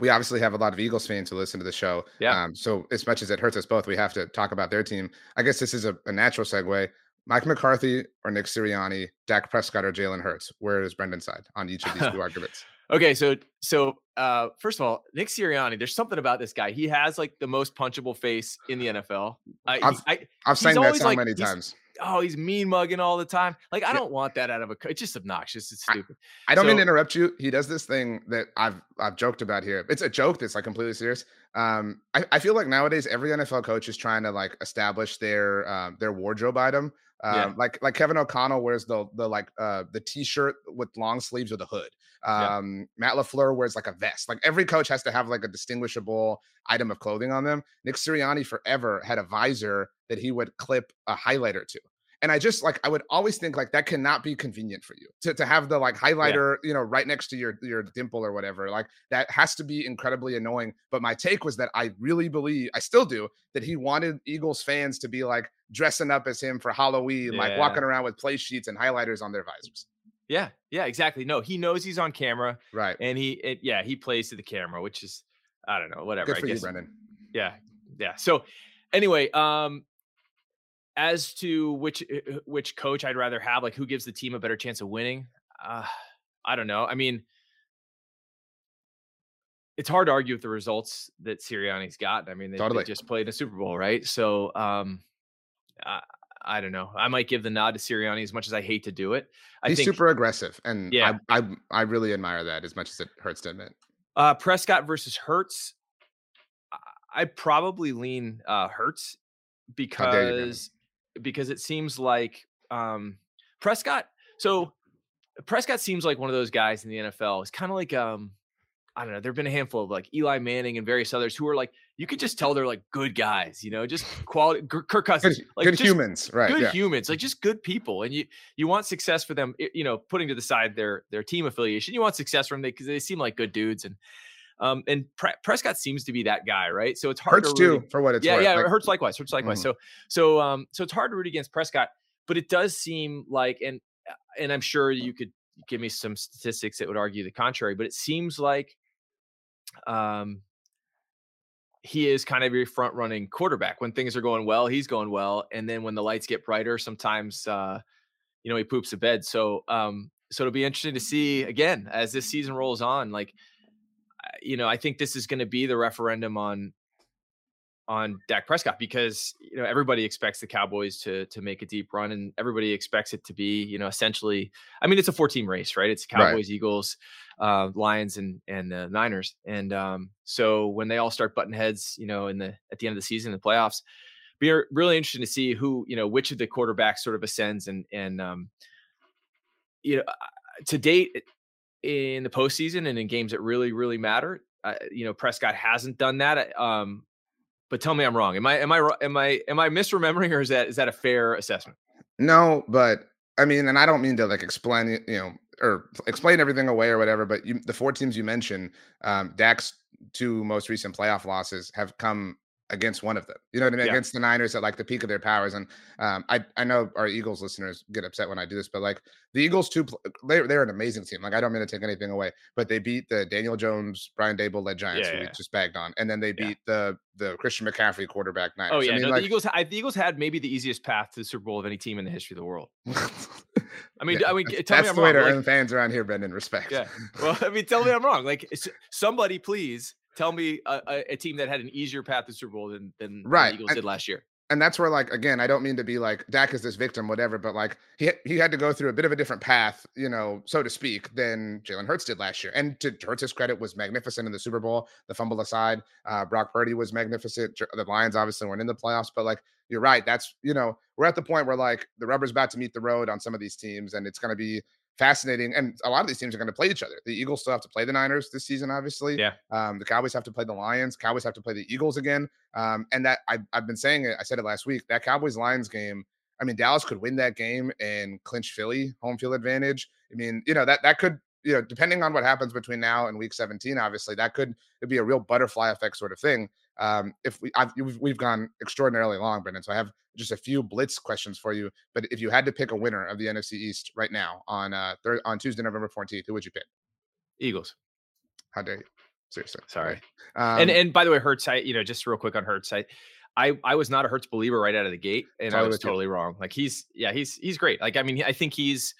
We obviously have a lot of Eagles fans who listen to the show. Yeah. Um, so as much as it hurts us both, we have to talk about their team. I guess this is a, a natural segue. Mike McCarthy or Nick Sirianni, Dak Prescott or Jalen Hurts. Where is Brendan side on each of these two arguments? Okay, so so uh, first of all, Nick Sirianni, there's something about this guy. He has like the most punchable face in the NFL. I, I've, I, have sang that song like, many times oh, he's mean mugging all the time. Like, I don't want that out of a. It's just obnoxious. It's stupid. I, I don't so, mean to interrupt you. He does this thing that I've I've joked about here. It's a joke that's like completely serious. Um, I, I feel like nowadays every NFL coach is trying to like establish their um, their wardrobe item. Um, yeah. like like Kevin O'Connell wears the the like uh the t-shirt with long sleeves with a hood. Um, yeah. Matt LaFleur wears like a vest. Like every coach has to have like a distinguishable item of clothing on them. Nick Sirianni forever had a visor that he would clip a highlighter to. And I just like I would always think like that cannot be convenient for you to, to have the like highlighter, yeah. you know, right next to your your dimple or whatever. Like that has to be incredibly annoying. But my take was that I really believe, I still do, that he wanted Eagles fans to be like dressing up as him for Halloween, yeah. like walking around with play sheets and highlighters on their visors. Yeah, yeah, exactly. No, he knows he's on camera, right? And he, it, yeah, he plays to the camera, which is, I don't know, whatever. Good for I guess. you, Brendan. Yeah, yeah. So, anyway, um, as to which uh, uh, which coach I'd rather have, like who gives the team a better chance of winning, uh, I don't know. I mean, it's hard to argue with the results that Sirianni's got. I mean, they, totally. they just played a Super Bowl, right? So, um, I, I don't know. I might give the nod to Sirianni as much as I hate to do it. I He's think, super aggressive, and yeah, I, I, I really admire that as much as it hurts to admit. Uh, Prescott versus Hurts. I probably lean uh, Hurts because because it seems like um, Prescott. So Prescott seems like one of those guys in the NFL. It's kind of like um, I don't know. There've been a handful of like Eli Manning and various others who are like you could just tell they're like good guys, you know, just quality. Kirk Cousins, good, like good humans, right? Good yeah. humans, like just good people, and you you want success for them. You know, putting to the side their their team affiliation, you want success from them because they seem like good dudes and. Um, and Pre- Prescott seems to be that guy, right? So it's hard hurts to root, too for what it's yeah, worth. yeah, like, it hurts likewise, hurts likewise. Mm-hmm. So, so, um, so it's hard to root against Prescott, but it does seem like, and and I'm sure you could give me some statistics that would argue the contrary, but it seems like, um, he is kind of your front running quarterback. When things are going well, he's going well, and then when the lights get brighter, sometimes, uh, you know, he poops a bed. So, um, so it'll be interesting to see again as this season rolls on, like you know, I think this is going to be the referendum on on Dak Prescott because you know everybody expects the Cowboys to to make a deep run and everybody expects it to be you know essentially I mean it's a four team race right it's Cowboys right. Eagles uh, Lions and and the Niners and um, so when they all start butting heads you know in the at the end of the season the playoffs be really interesting to see who you know which of the quarterbacks sort of ascends and and um, you know to date in the postseason and in games that really, really matter. Uh, you know, Prescott hasn't done that. Um, but tell me I'm wrong. Am I am I am I am I misremembering or is that is that a fair assessment? No, but I mean, and I don't mean to like explain, you know, or explain everything away or whatever. But you, the four teams you mentioned, um, Dak's two most recent playoff losses have come against one of them. You know what I mean? Yeah. Against the Niners at like the peak of their powers. And um, I I know our Eagles listeners get upset when I do this, but like the Eagles two, they're they're an amazing team. Like I don't mean to take anything away, but they beat the Daniel Jones, Brian Daboll led Giants, yeah, who yeah. we just bagged on, and then they beat the the Christian McCaffrey quarterback Niners. Oh yeah, I mean, no, like, the Eagles. I, the Eagles had maybe the easiest path to the Super Bowl of any team in the history of the world. I mean, I mean, tell that's me I'm the way wrong. to earn fans around here, Brendan. Respect. Yeah. Well, I mean, tell me I'm wrong. Like somebody, please tell me a, a, a, team that had an easier path to Super Bowl than than right. the Eagles and, did last year. And that's where, like, again, I don't mean to be like Dak is this victim, whatever, but like he he had to go through a bit of a different path, you know, so to speak, than Jalen Hurts did last year. And to Hurts' credit, was magnificent in the Super Bowl. The fumble aside, uh, Brock Purdy was magnificent. The Lions obviously weren't in the playoffs, but like you're right. That's you know we're at the point where like the rubber's about to meet the road on some of these teams, and it's going to be fascinating. And a lot of these teams are going to play each other. The Eagles still have to play the Niners this season, obviously. Yeah. Um, the Cowboys have to play the Lions. Cowboys have to play the Eagles again. Um, and that I, I've been saying it. I said it last week. That Cowboys Lions game. I mean, Dallas could win that game and clinch Philly home field advantage. I mean, you know that that could you know, depending on what happens between now and week 17, obviously that could be a real butterfly effect sort of thing. Um, if we I've, we've gone extraordinarily long, Brendan, so I have just a few blitz questions for you. But if you had to pick a winner of the NFC East right now on uh third, on Tuesday, November 14th, who would you pick? Eagles. How dare you? Seriously. Sorry. Um, and and by the way, Hurts, I you know just real quick on Hurts, I I I was not a Hurts believer right out of the gate, and I was totally wrong. Like he's yeah he's he's great. Like I mean I think he's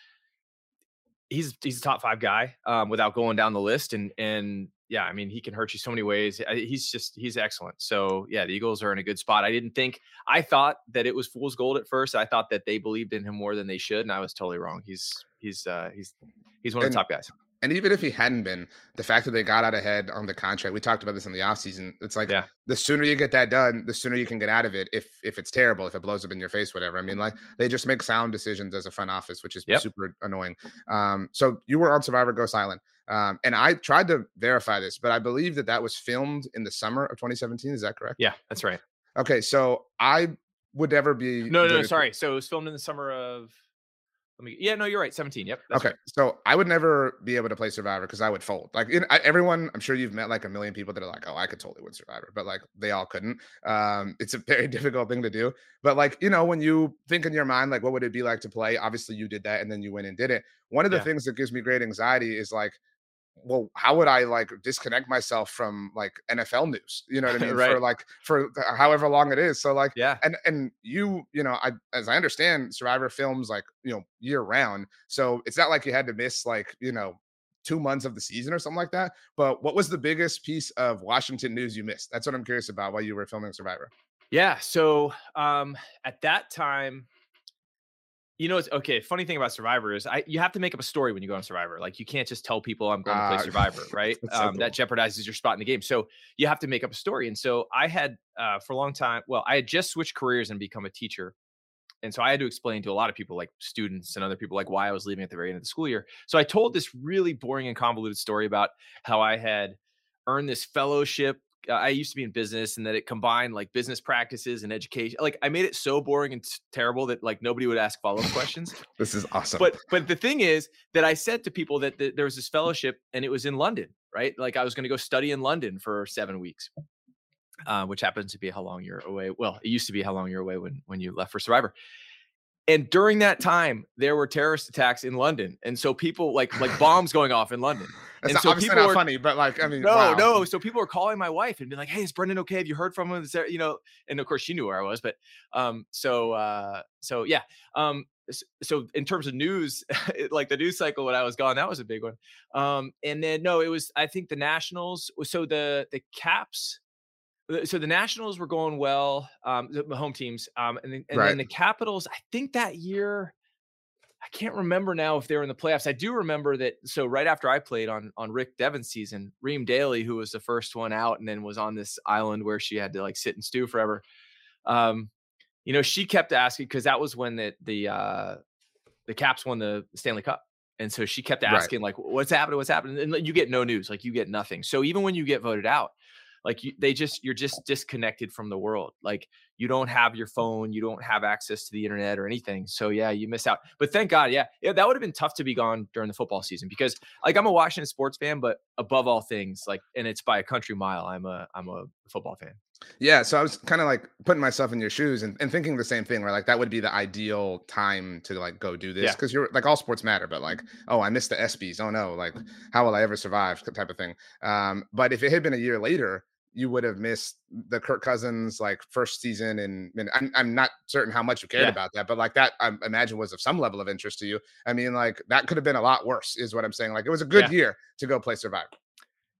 he's he's a top five guy um, without going down the list, and and yeah, I mean he can hurt you so many ways. He's just he's excellent. So yeah, the Eagles are in a good spot. I didn't think I thought that it was fool's gold at first. I thought that they believed in him more than they should, and I was totally wrong. He's he's uh, he's he's one of the top guys. And even if he hadn't been, the fact that they got out ahead on the contract, we talked about this in the offseason. It's like yeah. the sooner you get that done, the sooner you can get out of it if if it's terrible, if it blows up in your face, whatever. I mean, like they just make sound decisions as a front office, which is yep. super annoying. Um, so you were on Survivor Ghost Island. Um, and I tried to verify this, but I believe that that was filmed in the summer of 2017. Is that correct? Yeah, that's right. Okay, so I would never be. No, no, no sorry. So it was filmed in the summer of let me. Yeah, no, you're right. 17. Yep. Okay, right. so I would never be able to play Survivor because I would fold. Like in, I, everyone, I'm sure you've met like a million people that are like, "Oh, I could totally win Survivor," but like they all couldn't. Um, it's a very difficult thing to do. But like you know, when you think in your mind, like, what would it be like to play? Obviously, you did that, and then you went and did it. One of the yeah. things that gives me great anxiety is like well, how would I like disconnect myself from like NFL news? You know what I mean? right. For like for however long it is. So like yeah. And and you, you know, I as I understand, Survivor films like, you know, year round. So it's not like you had to miss like, you know, two months of the season or something like that. But what was the biggest piece of Washington news you missed? That's what I'm curious about while you were filming Survivor. Yeah. So um at that time, you know, it's okay. Funny thing about Survivor is I you have to make up a story when you go on Survivor. Like you can't just tell people I'm going to play uh, Survivor, right? so um, cool. That jeopardizes your spot in the game. So you have to make up a story. And so I had uh, for a long time. Well, I had just switched careers and become a teacher, and so I had to explain to a lot of people, like students and other people, like why I was leaving at the very end of the school year. So I told this really boring and convoluted story about how I had earned this fellowship I used to be in business and that it combined like business practices and education. Like I made it so boring and terrible that like nobody would ask follow up questions. this is awesome. But but the thing is that I said to people that, that there was this fellowship and it was in London, right? Like I was going to go study in London for seven weeks, uh, which happens to be how long you're away. Well, it used to be how long you're away when when you left for Survivor and during that time there were terrorist attacks in london and so people like like bombs going off in london That's and so obviously people not were, funny but like i mean no wow. no so people were calling my wife and be like hey is brendan okay have you heard from him is there you know and of course she knew where i was but um so uh so yeah um so in terms of news like the news cycle when i was gone that was a big one um and then no it was i think the nationals so the the caps so the Nationals were going well, um, the home teams, um, and, then, and right. then the Capitals. I think that year, I can't remember now if they were in the playoffs. I do remember that. So right after I played on on Rick Devens' season, Reem Daly, who was the first one out, and then was on this island where she had to like sit and stew forever. Um, you know, she kept asking because that was when the the uh, the Caps won the Stanley Cup. And so she kept asking, right. like, what's happening? What's happening? And you get no news, like you get nothing. So even when you get voted out, like you, they just you're just disconnected from the world. Like you don't have your phone you don't have access to the internet or anything so yeah you miss out. But thank god yeah, yeah that would have been tough to be gone during the football season because like i'm a washington sports fan but above all things like and it's by a country mile i'm a i'm a football fan. Yeah so i was kind of like putting myself in your shoes and, and thinking the same thing where like that would be the ideal time to like go do this because yeah. you're like all sports matter but like oh i missed the ESPYs oh no like how will i ever survive type of thing. Um but if it had been a year later you would have missed the Kirk Cousins like first season, and, and I'm, I'm not certain how much you cared yeah. about that, but like that, I imagine was of some level of interest to you. I mean, like that could have been a lot worse, is what I'm saying. Like it was a good yeah. year to go play Survivor.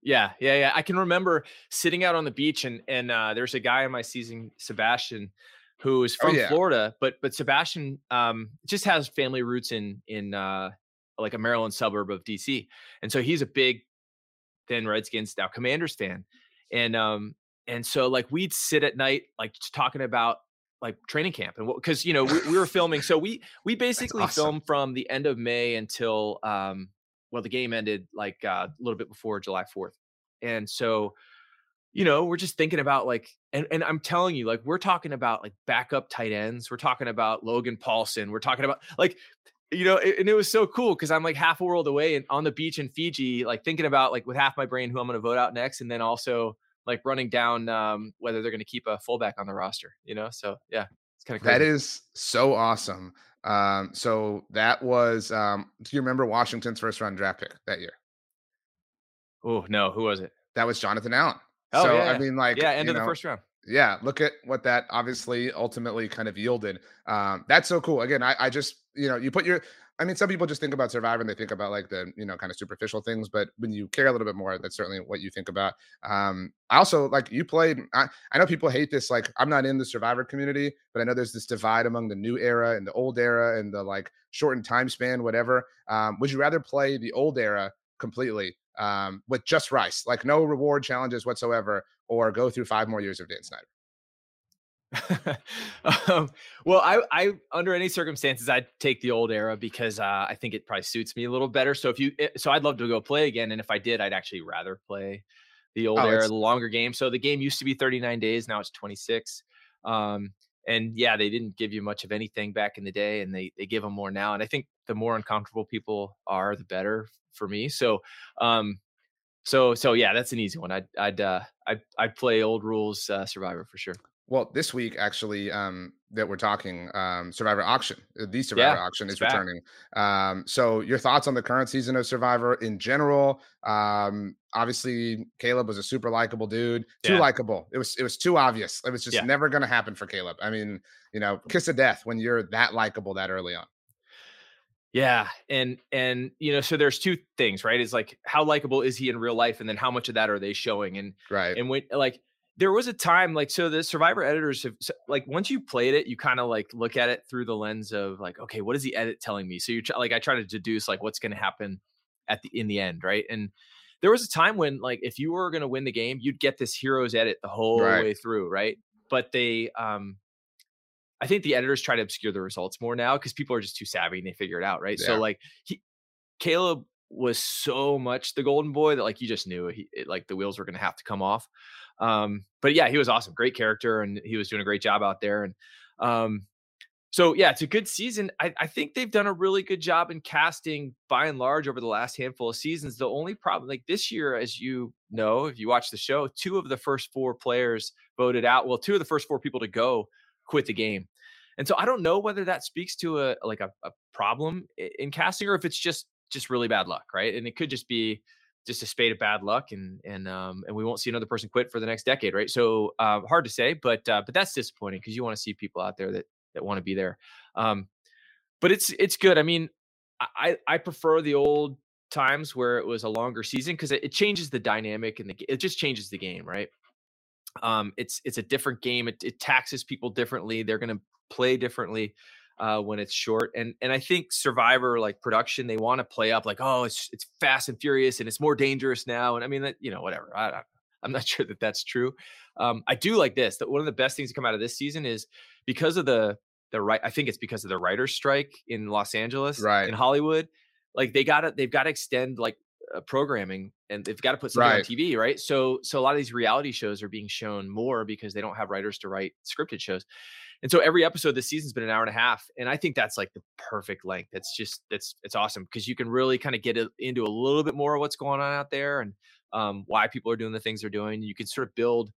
Yeah, yeah, yeah. I can remember sitting out on the beach, and and uh, there's a guy in my season, Sebastian, who is oh, from oh, yeah. Florida, but but Sebastian um, just has family roots in in uh, like a Maryland suburb of DC, and so he's a big then Redskins now Commanders fan and um and so like we'd sit at night like talking about like training camp and because you know we, we, were filming so we we basically awesome. filmed from the end of may until um well the game ended like uh, a little bit before july 4th and so you know we're just thinking about like and, and i'm telling you like we're talking about like backup tight ends we're talking about logan paulsen we're talking about like you know, and it was so cool because I'm like half a world away and on the beach in Fiji, like thinking about like with half my brain who I'm going to vote out next, and then also like running down um, whether they're going to keep a fullback on the roster. You know, so yeah, it's kind of that is so awesome. Um, so that was. Um, do you remember Washington's first round draft pick that year? Oh no, who was it? That was Jonathan Allen. Oh, so yeah. I mean, like, yeah, end of know, the first round. Yeah, look at what that obviously ultimately kind of yielded. Um, that's so cool. Again, I, I just you know you put your I mean, some people just think about Survivor and they think about like the, you know, kind of superficial things, but when you care a little bit more, that's certainly what you think about. Um, I also like you played, I, I know people hate this, like I'm not in the Survivor community, but I know there's this divide among the new era and the old era and the like shortened time span, whatever. Um, would you rather play the old era completely um, with just Rice, like no reward challenges whatsoever, or go through five more years of Dan Snyder? um, well, I, I under any circumstances I'd take the old era because uh, I think it probably suits me a little better. So if you, eh, so I'd love to go play again, and if I did, I'd actually rather play the old oh, era, the longer game. So the game used to be 39 days, now it's 26. Um, and yeah, they didn't give you much of anything back in the day, and they they give them more now. And I think the more uncomfortable people are, the better for me. So, um, so so yeah, that's an easy one. I'd I'd uh, I'd, I'd play old rules uh, Survivor for sure. Well, this week actually, um, that we're talking, um, Survivor auction, uh, the Survivor Yeah, auction is returning. Um, so your thoughts on the current season of Survivor in general? Um, obviously Kaleb was a super likable dude, too Yeah. likable. It was it was too obvious. It was just Yeah. never going to happen for Kaleb. I mean, you know, kiss of death when you're that likable that early on. Yeah, and and you know, so there's two things, right? Is like how likable is he in real life, and then how much of that are they showing? And Right. and when like there was a time like so the survivor editors have so, like once you played it you kind of like look at it through the lens of like okay what is the edit telling me so you try, like i try to deduce like what's going to happen at the in the end right and there was a time when like if you were going to win the game you'd get this heroes edit the whole Right. way through right but they um i think the editors try to obscure the results more now because people are just too savvy and they figure it out right? Yeah. so like he kaleb was so much the golden boy that like you just knew he it, like the wheels were going to have to come off. Um but yeah he was awesome great character and he was doing a great job out there and um so yeah it's a good season. I, I think they've done a really good job in casting by and large over the last handful of seasons. The only problem like this year as you know if you watch the show two of the first four players voted out well two of the first four people to go quit the game. And so i don't know whether that speaks to a like a, a problem in casting or if it's just just really bad luck right? And it could just be just a spade of bad luck and and um and we won't see another person quit for the next decade right? So uh, hard to say but uh, but that's disappointing because you want to see people out there that that want to be there. Um but it's it's good. I mean i i I prefer the old times where it was a longer season because it, it changes the dynamic and the it just changes the game right um it's it's a different game it, it taxes people differently they're going to play differently uh when it's short and and i think survivor like production they want to play up like oh it's it's fast and furious and it's more dangerous now and i mean that you know whatever I, i'm not sure that that's true um i do like this that one of the best things to come out of this season is because of the the right i think it's because of the writers strike in los angeles Right. in hollywood like they gotta they've got to extend like uh, programming and they've got to put something on tv right? So so a lot of these reality shows are being shown more because they don't have writers to write scripted shows. And so every episode this season's been an hour and a half and i think that's like the perfect length. That's just it's it's awesome because you can really kind of get into a little bit more of what's going on out there and um, why people are doing the things they're doing. You can sort of build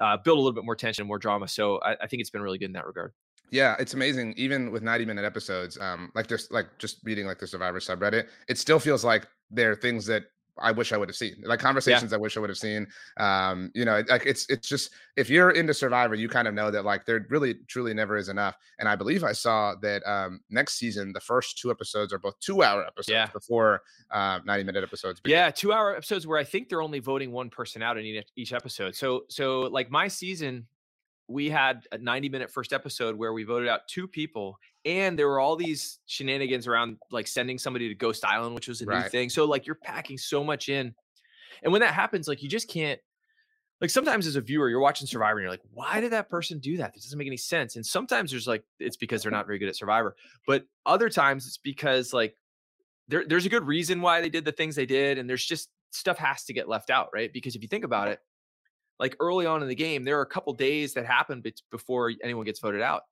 uh, build a little bit more tension and more drama. So I, I think it's been really good in that regard Yeah, it's amazing. Even with 90 minute episodes, um, like just like just reading like the Survivor subreddit, it still feels like there are things that I wish I would have seen, like conversations I wish I would have seen. Um, you know, like it's it's just if you're into Survivor, you kind of know that like there really truly never is enough. And I believe I saw that um next season the first two episodes are both two hour episodes Yeah. before uh, 90 minute episodes. begin. Yeah, two hour episodes where I think they're only voting one person out in each, each episode. So so like my season, we had a 90 minute first episode where we voted out two people, and there were all these shenanigans around like sending somebody to Ghost Island, which was a new thing. So like you're packing so much in. And when that happens, like you just can't like sometimes as a viewer, you're watching Survivor and you're like, why did that person do that? This doesn't make any sense. And sometimes there's like it's because they're not very good at Survivor. But other times it's because like there, there's a good reason why they did the things they did, and there's just stuff has to get left out, right? Because if you think about it, like early on in the game, there are a couple days that happen bet- before anyone gets voted out,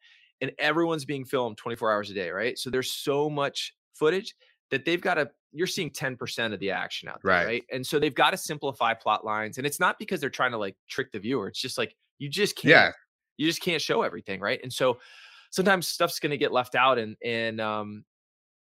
and everyone's being filmed 24 hours a day, right? So there's so much footage that they've got to. You're seeing 10% of the action out there, Right. right? And so they've got to simplify plot lines, and it's not because they're trying to like trick the viewer. It's just like you just can't Yeah. you just can't show everything right and so sometimes stuff's going to get left out and and um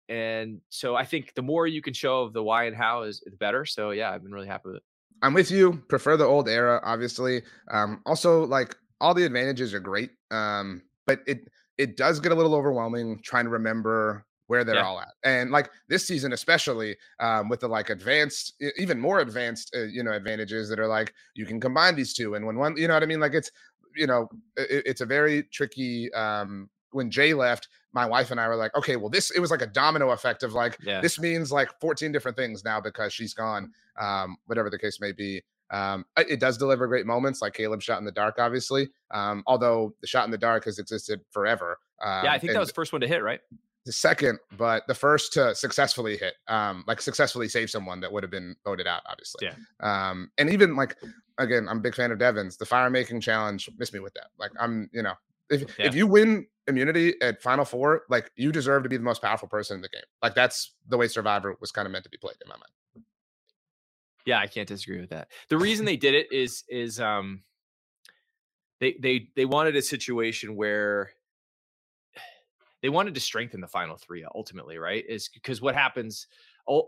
and so i think the more you can show of the why and how is the better so yeah i've been really happy with it I'm with you. Prefer the old era, obviously. Um, also, like all the advantages are great, um, but it it does get a little overwhelming trying to remember where they're Yeah. all at. And like this season, especially um, with the like advanced, even more advanced, uh, you know, advantages that are like you can combine these two, and when one, you know what I mean? Like it's, you know, it, it's a very tricky. Um, when Jay left, my wife and I were like, okay, well, this it was like a domino effect of like Yeah. this means like 14 different things now because she's gone um, whatever the case may be. Um, it does deliver great moments, like Kaleb shot in the dark, obviously. Um, although the shot in the dark has existed forever. Um, yeah i think that was the first one to hit right the second, but the first to successfully hit, um, like successfully save someone that would have been voted out, obviously. Yeah. Um, and even like again, I'm a big fan of Devens'. The fire making challenge, miss me with that. Like I'm, you know, If yeah. if you win immunity at Final Four, like you deserve to be the most powerful person in the game. Like that's the way Survivor was kind of meant to be played in my mind. Yeah, I can't disagree with that. The reason they did it is is um they they they wanted a situation where they wanted to strengthen the final three ultimately, right? Is because what happens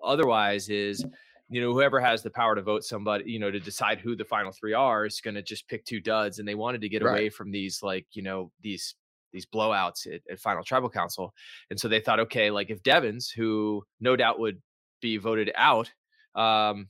otherwise is you know whoever has the power to vote somebody you know to decide who the final three are is going to just pick two duds and they wanted to get right. away from these like you know these these blowouts at, at, final tribal council and so they thought okay like if devens who no doubt would be voted out um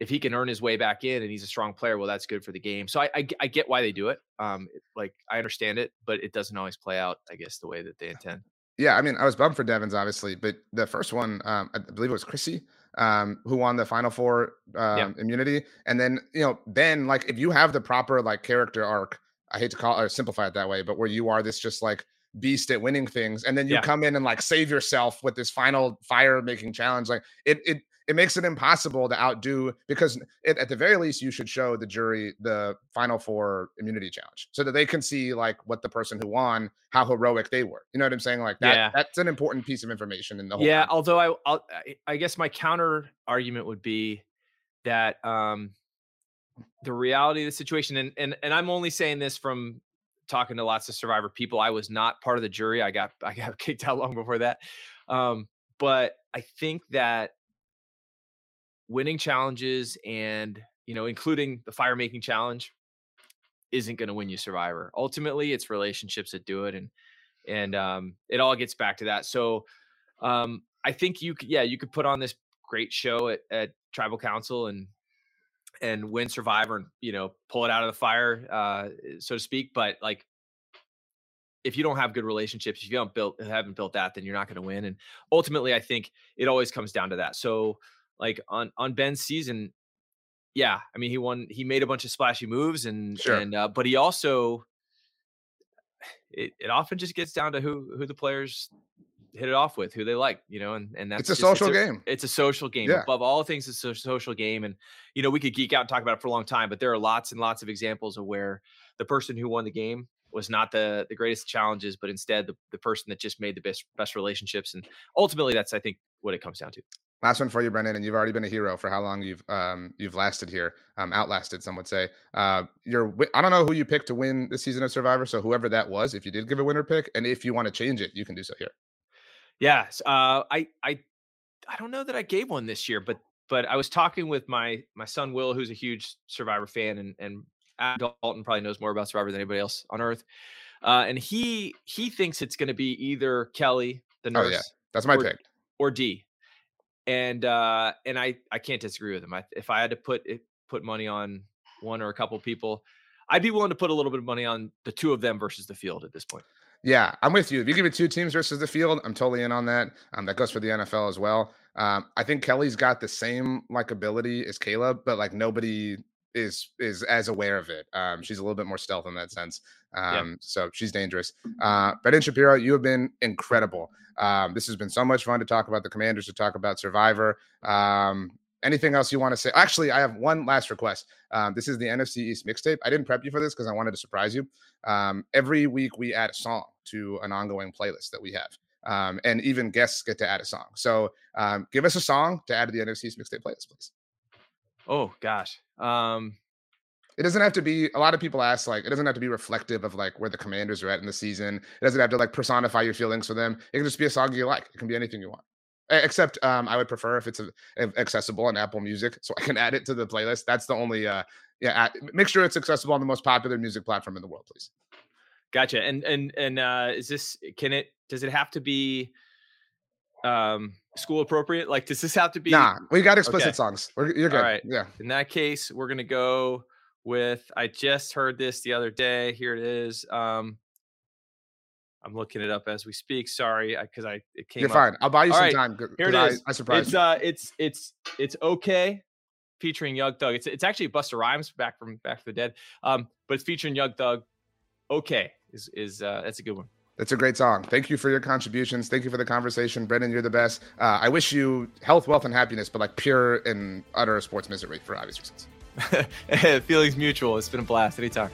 if he can earn his way back in and he's a strong player well that's good for the game so i i, I get why they do it um like i understand it but it doesn't always play out i guess the way that they intend yeah, I mean, I was bummed for Devens, obviously, but the first one, um, I believe it was Chrissy, um, who won the Final Four um, yeah. immunity, and then you know, then like if you have the proper like character arc, I hate to call or simplify it that way, but where you are this just like beast at winning things, and then you yeah. come in and like save yourself with this final fire making challenge, like it it it makes it impossible to outdo because it, at the very least you should show the jury the final four immunity challenge so that they can see like what the person who won how heroic they were. You know what i'm saying? Like that yeah. that's an important piece of information in the whole yeah time. although I, I'll, I guess my counter argument would be that um the reality of the situation and and and i'm only saying this from talking to lots of survivor people. I was not part of the jury. I got i got kicked out long before that. Um but i think that winning challenges and you know including the fire making challenge isn't going to win you survivor. Ultimately it's relationships that do it and and um it all gets back to that. So um i think you could yeah you could put on this great show at, at tribal council and and win survivor and you know pull it out of the fire uh so to speak but like if you don't have good relationships if you don't built haven't built that then you're not going to win and ultimately i think it always comes down to that. So like on on Ben's season, yeah, I mean he won. He made a bunch of splashy moves, and sure. and uh, but he also it, it often just gets down to who who the players hit it off with, who they like, you know, and and that's it's a just, social it's a, game. It's a social game. Yeah. Above all things, it's a social game, and you know we could geek out and talk about it for a long time, but there are lots and lots of examples of where the person who won the game was not the the greatest challenges, but instead the, the person that just made the best best relationships, and ultimately that's I think what it comes down to. Last one for you, Brendan, and you've already been a hero for how long you've um, you've lasted here, um, outlasted some would say. Uh, you're I don't know who you picked to win the season of Survivor, so whoever that was, if you did give a winner pick, and if you want to change it, you can do so here. Yes, uh, I I I don't know that I gave one this year, but but I was talking with my my son Will, who's a huge Survivor fan, and and Dalton probably knows more about Survivor than anybody else on earth, uh, and he he thinks it's going to be either Kellie the nurse, oh, yeah. that's my or, pick, or Dee and uh, and I I can't disagree with him. I, if I had to put put money on one or a couple people, I'd be willing to put a little bit of money on the two of them versus the field at this point. Yeah, I'm with you. If you give me two teams versus the field, I'm totally in on that. Um, that goes for the NFL as well. Um, I think Kellie's got the same like ability as Kaleb, but like nobody is is as aware of it. Um, she's a little bit more stealth in that sense. Um, so she's dangerous. Uh, Brendan Shapiro, you have been incredible. Um, this has been so much fun to talk about the Commanders, to talk about Survivor. Um, anything else you want to say? Actually, I have one last request. Um, this is the NFC East mixtape. I didn't prep you for this because I wanted to surprise you. Um, every week we add a song to an ongoing playlist that we have. Um, and even guests get to add a song. So um, give us a song to add to the NFC East mixtape playlist, please. Oh gosh. Um it doesn't have to be a lot of people ask like it doesn't have to be reflective of like where the commanders are at in the season. It doesn't have to like personify your feelings for them. It can just be a song you like. It can be anything you want. Except um, i would prefer if it's a, accessible on apple music so i can add it to the playlist. That's the only uh yeah make sure it's accessible on the most popular music platform in the world please. Gotcha and and and uh is this can it does it have to be um school appropriate like does this have to be nah we got explicit okay. songs We're, you're good all right yeah in that case we're gonna go with I just heard this the other day. Here it is. Um, I'm looking it up as we speak. Sorry, because I, I, it came. You're up. fine. I'll buy you All some right. time. Here it is. I, I surprised. It's you. uh, it's it's it's okay, featuring Young Thug. It's it's actually Busta Rhymes back from Back from the Dead. Um, but it's featuring Young Thug. Okay, is is uh, that's a good one. That's a great song. Thank you for your contributions. Thank you for the conversation, Brendan. You're the best. Uh, I wish you health, wealth, and happiness, but like pure and utter sports misery for obvious reasons. Feelings mutual. It's been a blast. Anytime.